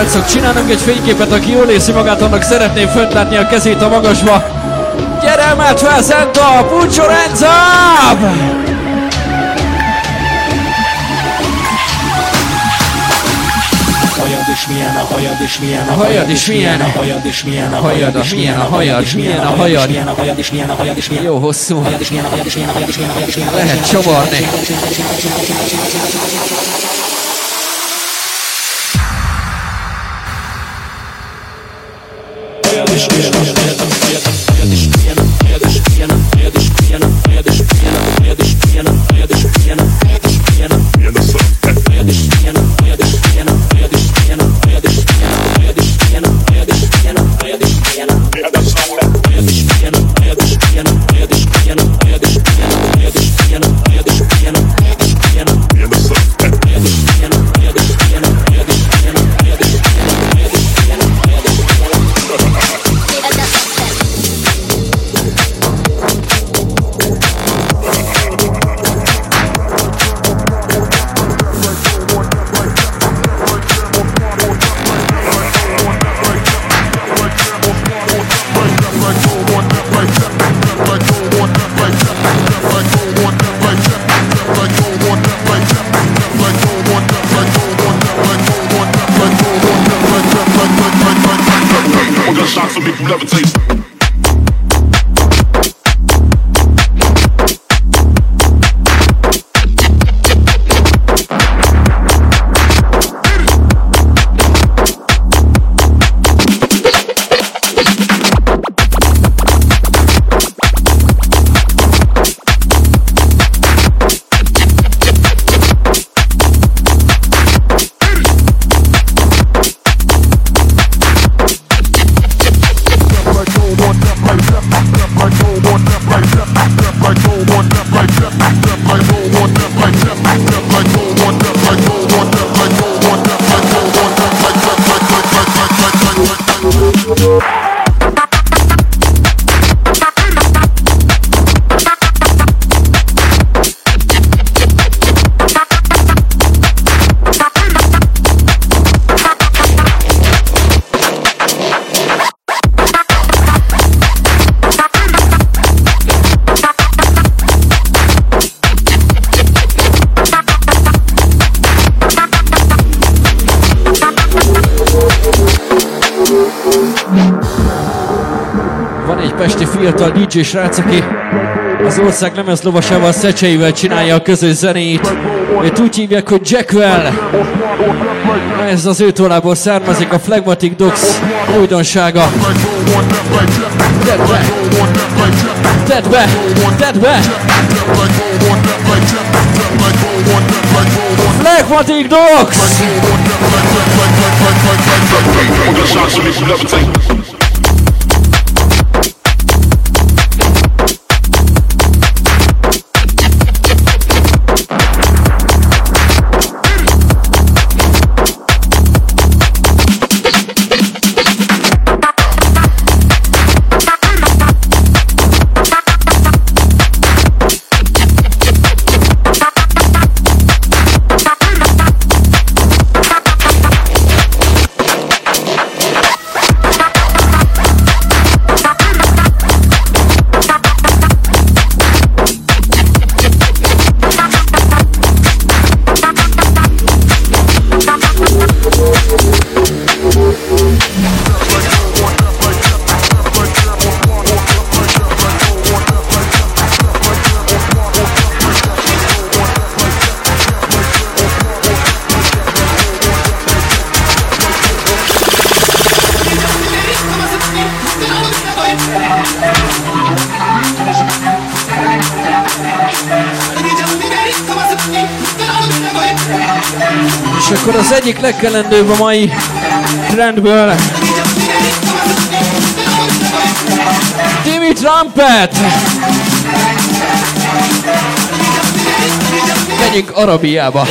srácok, csinálunk egy fényképet, aki jól érzi magát, annak szeretném fönt látni a kezét a magasba. Gyere, mert fel, Zenta! Puccio Renzáb! hajad és milyen a hajad és milyen a hajad is milyen a hajad és milyen a hajad és milyen a hajad és milyen a hajad és milyen a hajad is milyen a hajad és milyen Jó hosszú. Lehet csavarni. DJ srác, aki az ország lemez lovasával szecseivel csinálja a közös zenét. Őt úgy hívják, hogy Jackwell. Ez az ő tollából származik a Phlegmatic Dogs újdonsága. Tedd be! Tedd be! Tedd be! Phlegmatic Dogs! Legkelendőbb a mai trendből. Timmy Trumpet! Menjünk Arabiába.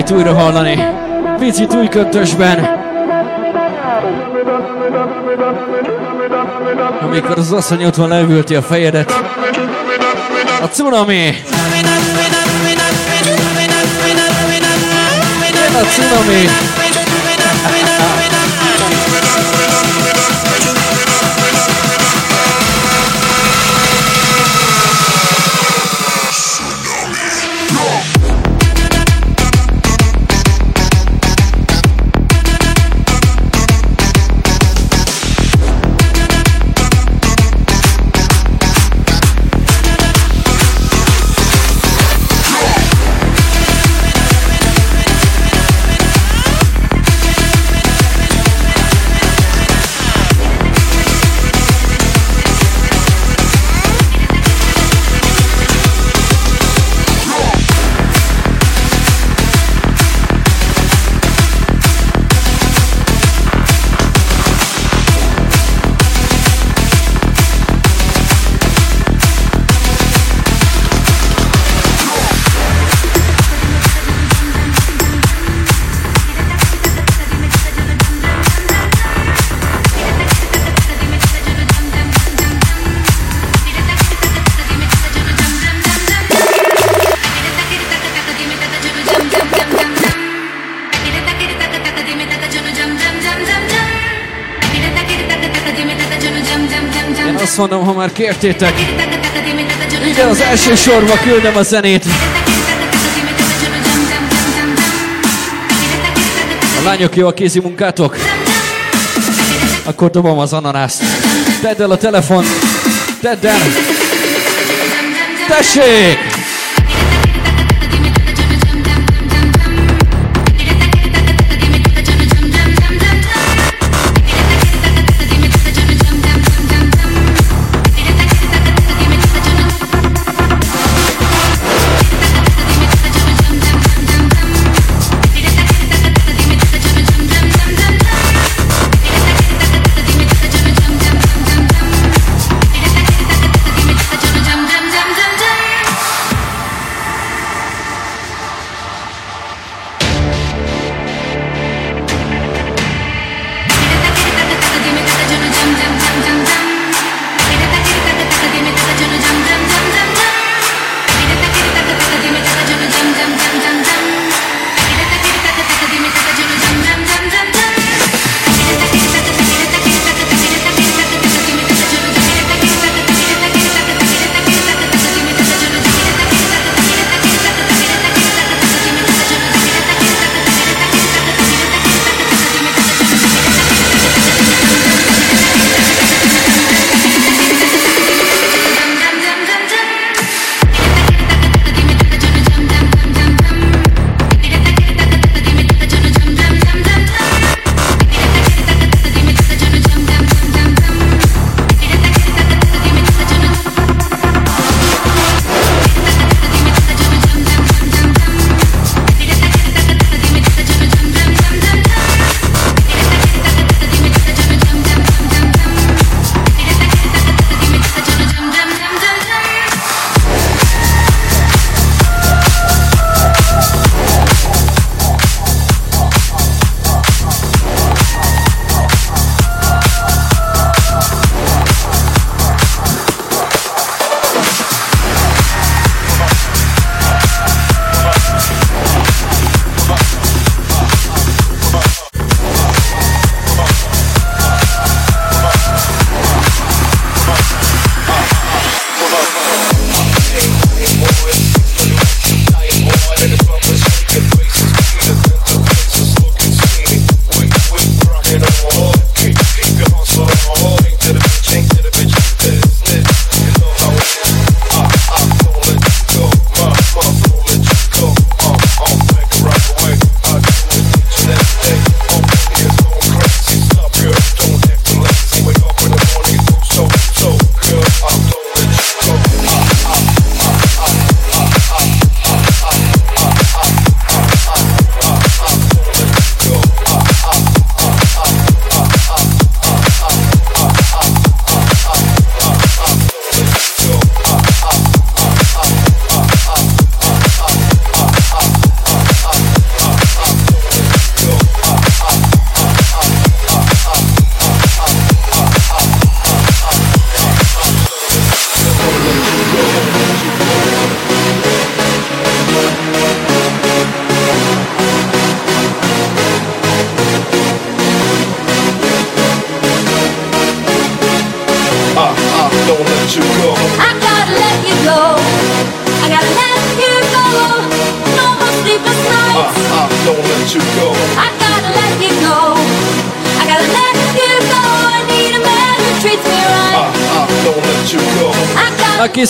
Régit újra hallani. Picit új kötösben. Amikor az asszony ott van leülti a fejedet. A cunami! A cunami! Kértétek, ide az első sorba küldöm a zenét. A lányok jó a kézi munkátok? Akkor dobom az ananászt. Tedd el a telefon. Tedd el. Tessék!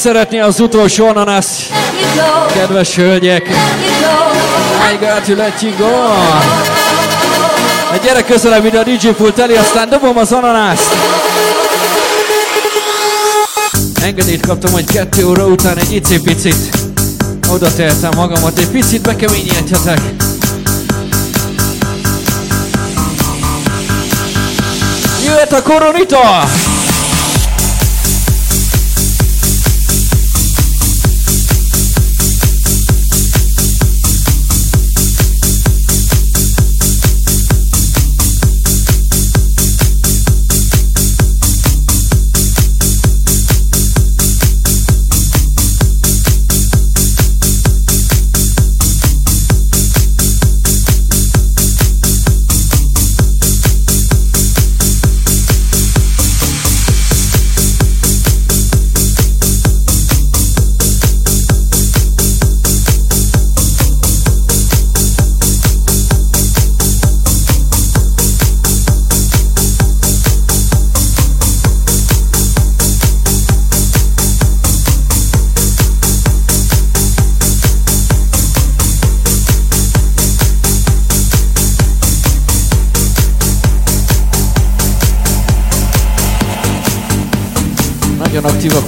Szeretné az utolsó ananász? Kedves hölgyek! I got to let you go! Na gyere közelebb ide a DJ pult elé, aztán dobom az ananászt! Engedélyt kaptam, hogy kettő óra után egy icipicit oda tehetem magamat, egy picit bekeményíthetek. Jöhet a koronita!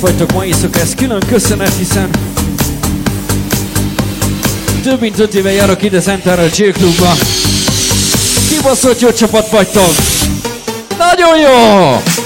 Vagytok ma éjszaka, ez külön köszönet, hiszen több mint 5 éve járok ide Zentára a J Clubba. Kibaszott jó csapat vagytok! Nagyon jó!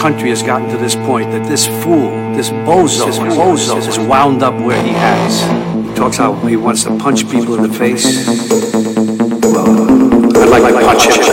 Country has gotten to this point, that this fool, this bozo, this bozo is wound up where he has. He talks how he wants to punch people in the face. Well, I'd like to punch him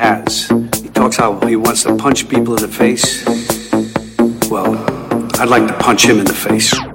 has. He talks how he wants to punch people in the face. Well, I'd like to punch him in the face.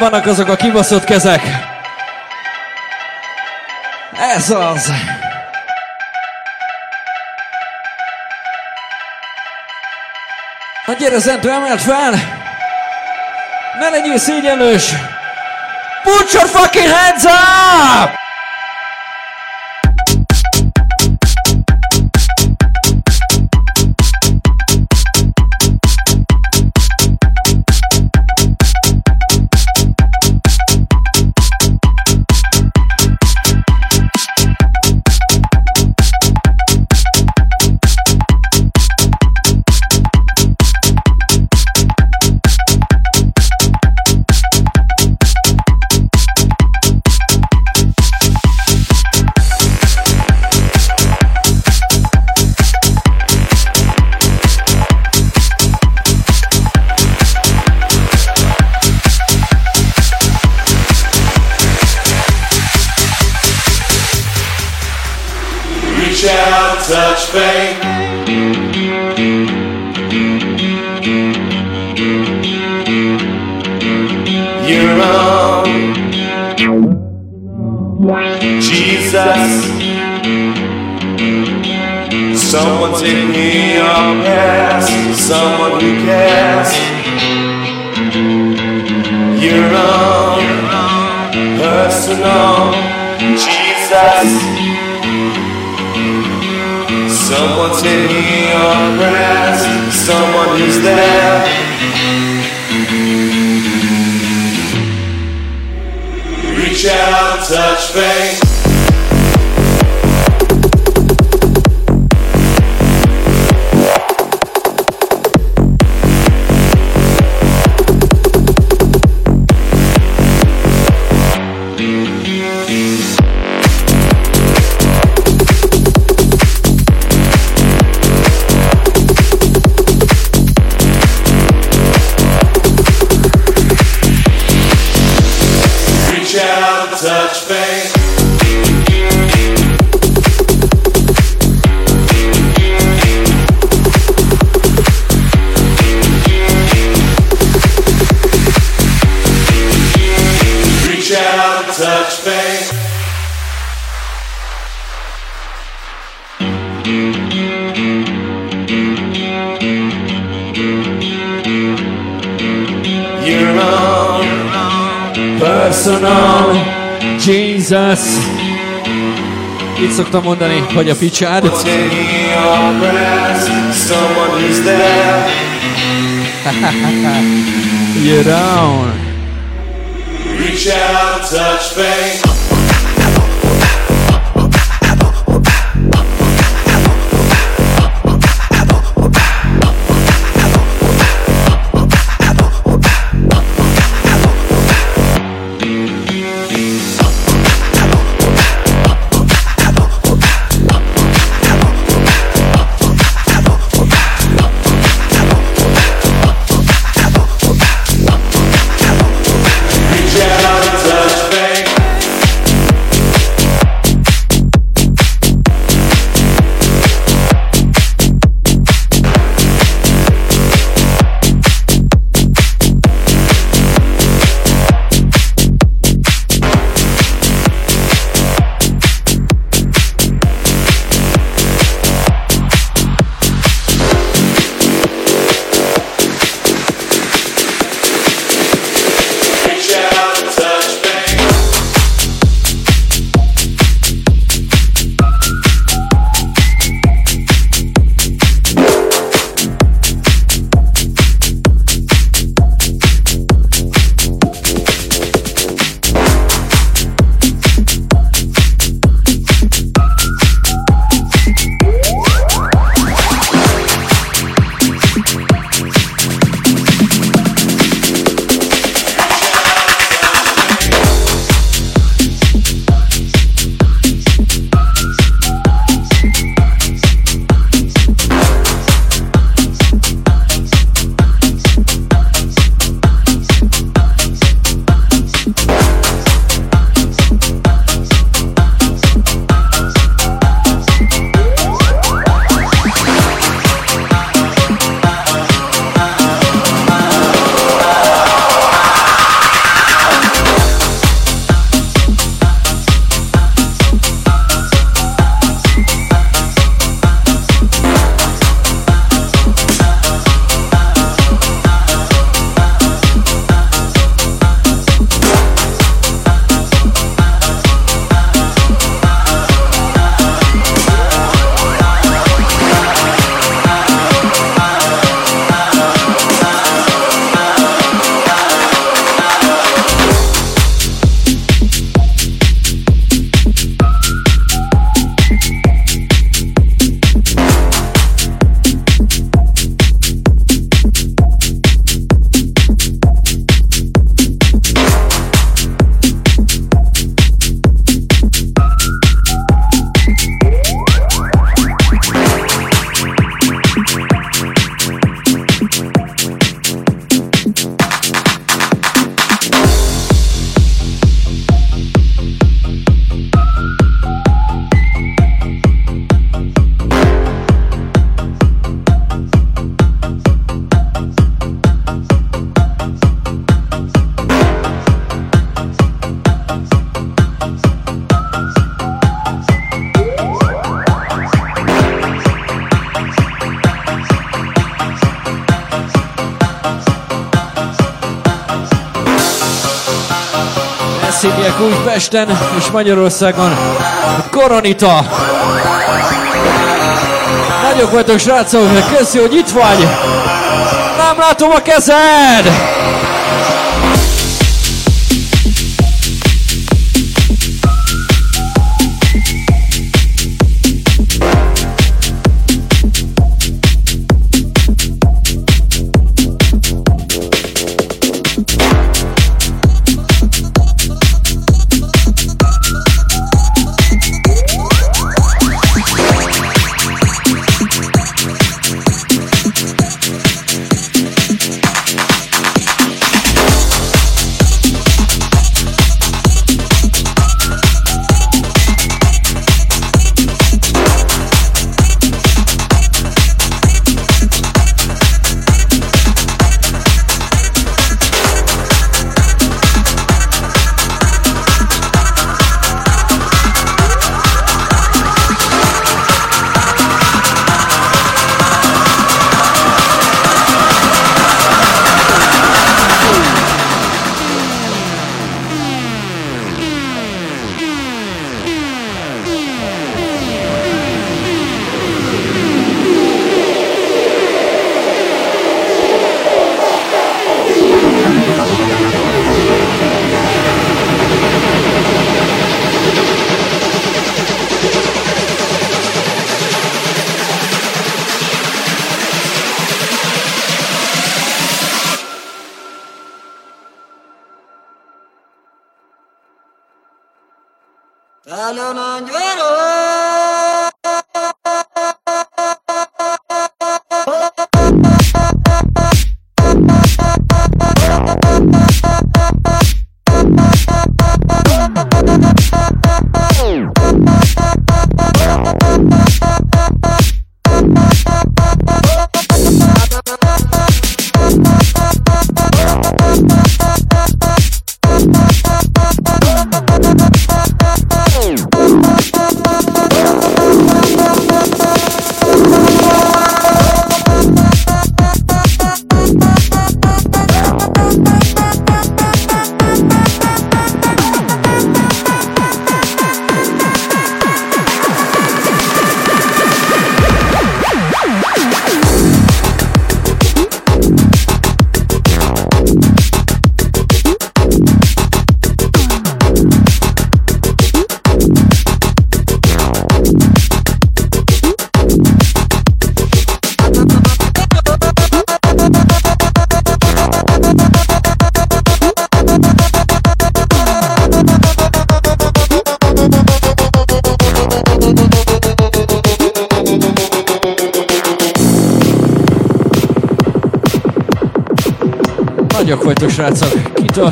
Vannak azok a kibaszott kezek? Ez az! Na gyere, Zentő, emeld fel! Ne legyél szégyenlős! Put your fucking hands up! And touch faith. You're on Jesus. Someone take me your past. Someone who cares. You're on personal Jesus. Someone take me your breast. Someone who's there. Reach out and touch faith. Jesus Itt szoktam mondani, hogy a picsád. You're down Reach out touch faith. Ezt hívják úgy Pesten és Magyarországon. Koronita. Nagyok vagytok srácok, köszi, hogy itt vagy. Nem látom a kezed!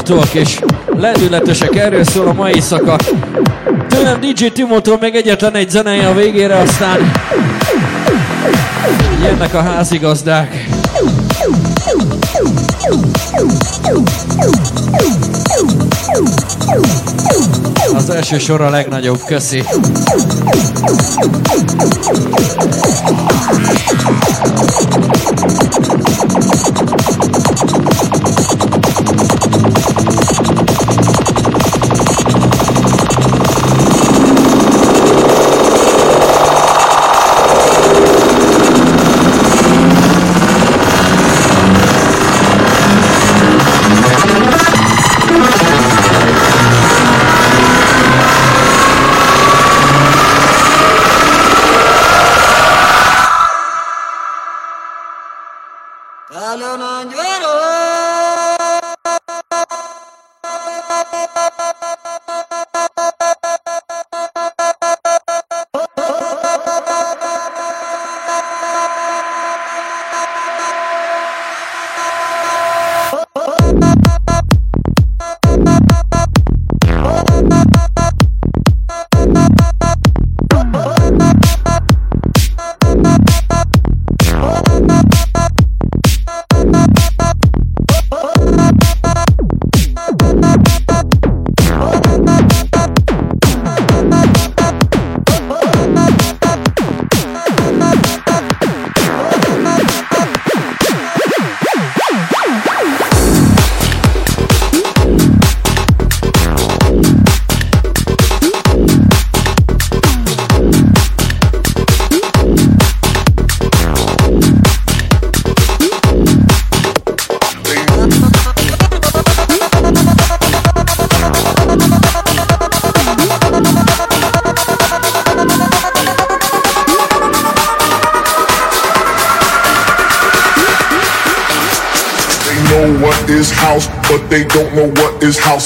hallgatók, és lendületesek, erről szól a mai éjszaka. Tőlem DJ Timótól még egyetlen egy zenéje a végére, aztán jönnek a házigazdák. Az első sor a legnagyobb, köszi.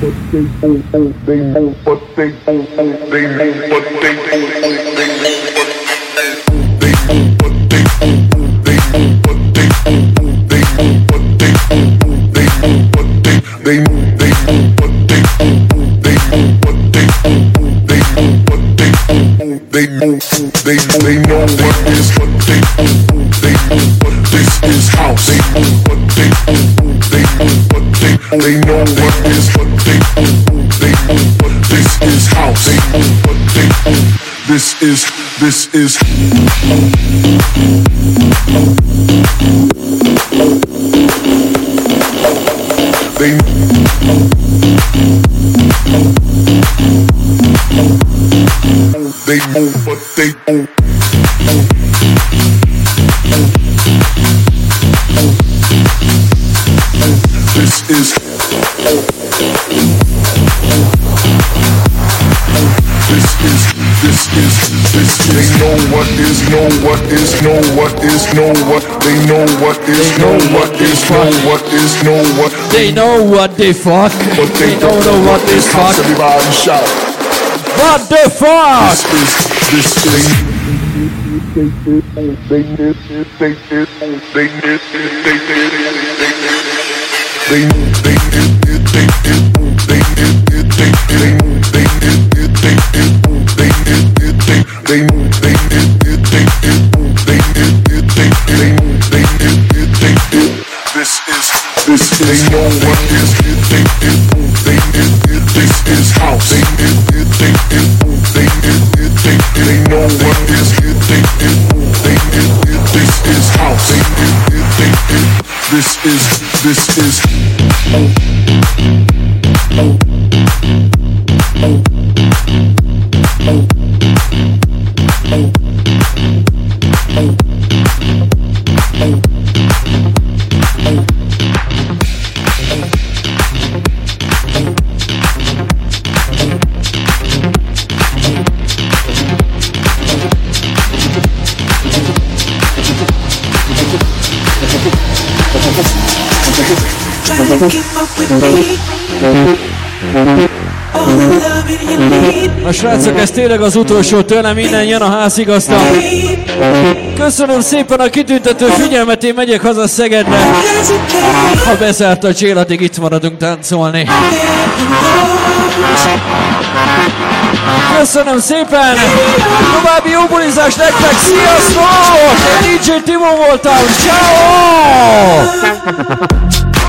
but they move, they move, but they move, they move, but they move, they move, they. This is what is know what is know what is know what they know what is know what is know what is know what They know what they fuck. but they They don't know what is the house fuck. everybody shout What the fuck? this is this is they they they they they they they this is this is. Trying A srácok, ez tényleg az utolsó tőlem, minden jön a házigazda. Köszönöm szépen a kitüntető figyelmet, én megyek haza Szegedre. Ha bezárt a csél, addig itt maradunk táncolni. Köszönöm szépen! További jó bulizást nektek, sziasztok! Én DJ Timo voltam, ciao!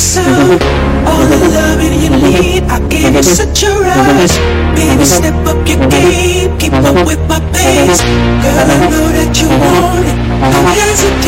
some. All the loving you need, I'll give you such a rush. Baby, step up your game, keep up with my pace. Girl, I know that you want it, don't hesitate.